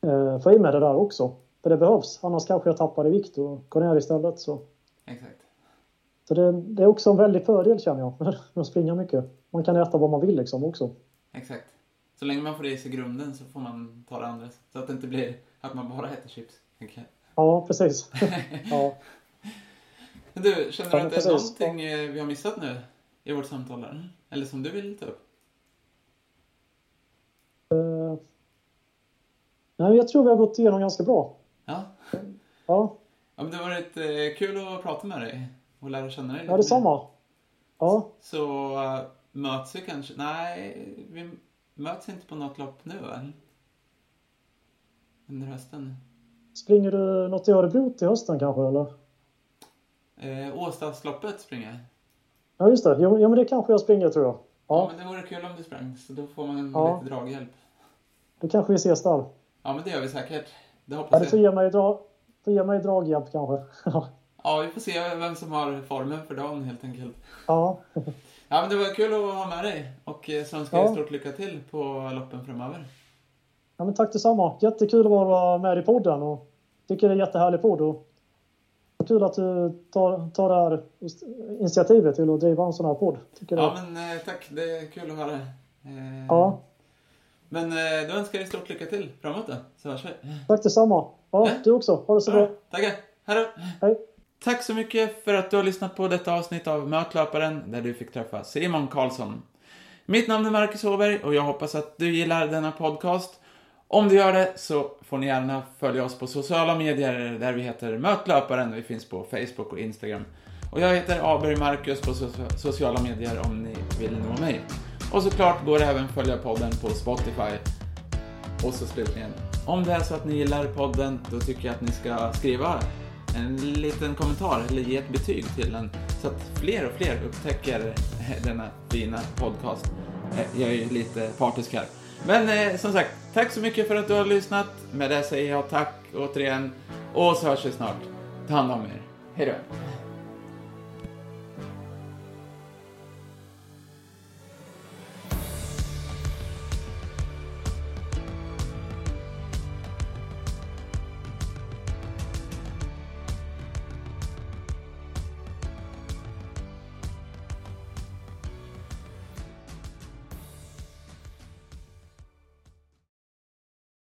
eh, får i mig det där också. För det behövs. Annars kanske jag tappar i vikt och går ner istället. Så, Exakt. så det, det är också en väldig fördel känner jag med att springa mycket. Man kan äta vad man vill liksom också. Exakt. Så länge man får i sig grunden så får man ta det andra. Så att det inte blir att man bara äter chips. jag. Ja, precis. ja. Men du, känner du Ja, att det är någonting eh, vi har missat nu i vårt samtal? Eller, eller som du vill ta upp? Eh, nej, jag tror vi har gått igenom ganska bra. Ja. Ja, ja men det har varit eh, kul att prata med dig och lära känna dig ja lite mer. detsamma. Ja, Så uh, möts vi kanske? Nej, vi möts inte på något lopp nu väl? Under hösten? springer du något i Örebro till hösten kanske eller? Eh, Åstadsloppet springer jag. Ja, just det. Jo, ja, men det kanske jag springer tror jag. Ja. Ja, men det vore kul om du sprang, så då får man Ja. lite draghjälp. då kanske vi ses där. Ja, men det gör vi säkert. Det Ja, hoppas du får ge mig, dra, får ge mig draghjälp kanske. Ja, vi får se vem som har formen för dagen helt enkelt. ja, Ja, men det var kul att ha med dig och eh, så önskar jag Ja. stort lycka till på loppen framöver. ja, men tack detsamma. Jättekul att vara med i podden och tycker det är jättehärlig podd. Och kul att du tar, tar det här initiativet till att driva en sån här podd. Tycker Ja, det. men eh, tack. Det är kul att höra. Eh, Ja, Men eh, då önskar jag dig stort lycka till framåt då, så hörs vi. tack detsamma. Ja, Ja. du också. Ha det så bra. Tackar. Hej då. Hej. Tack så mycket för att du har lyssnat på detta avsnitt av Mötlöparen där du fick träffa Simon Karlsson. Mitt namn är Marcus Åberg och jag hoppas att du gillar denna podcast. Om du gör det så får ni gärna följa oss på sociala medier där vi heter Mötlöparen. Vi finns på Facebook och Instagram. Och jag heter Aberg Marcus på so- sociala medier om ni vill nå mig. Och såklart går det även att följa podden på Spotify. Och så slutligen, om det är så att ni gillar podden, då tycker jag att ni ska skriva en liten kommentar eller ge ett betyg till den så att fler och fler upptäcker denna fina podcast. Jag är ju lite partisk här. Men eh, som sagt, tack så mycket för att du har lyssnat. Med det säger jag tack återigen och så hörs vi snart. Ta hand om er. Hej då.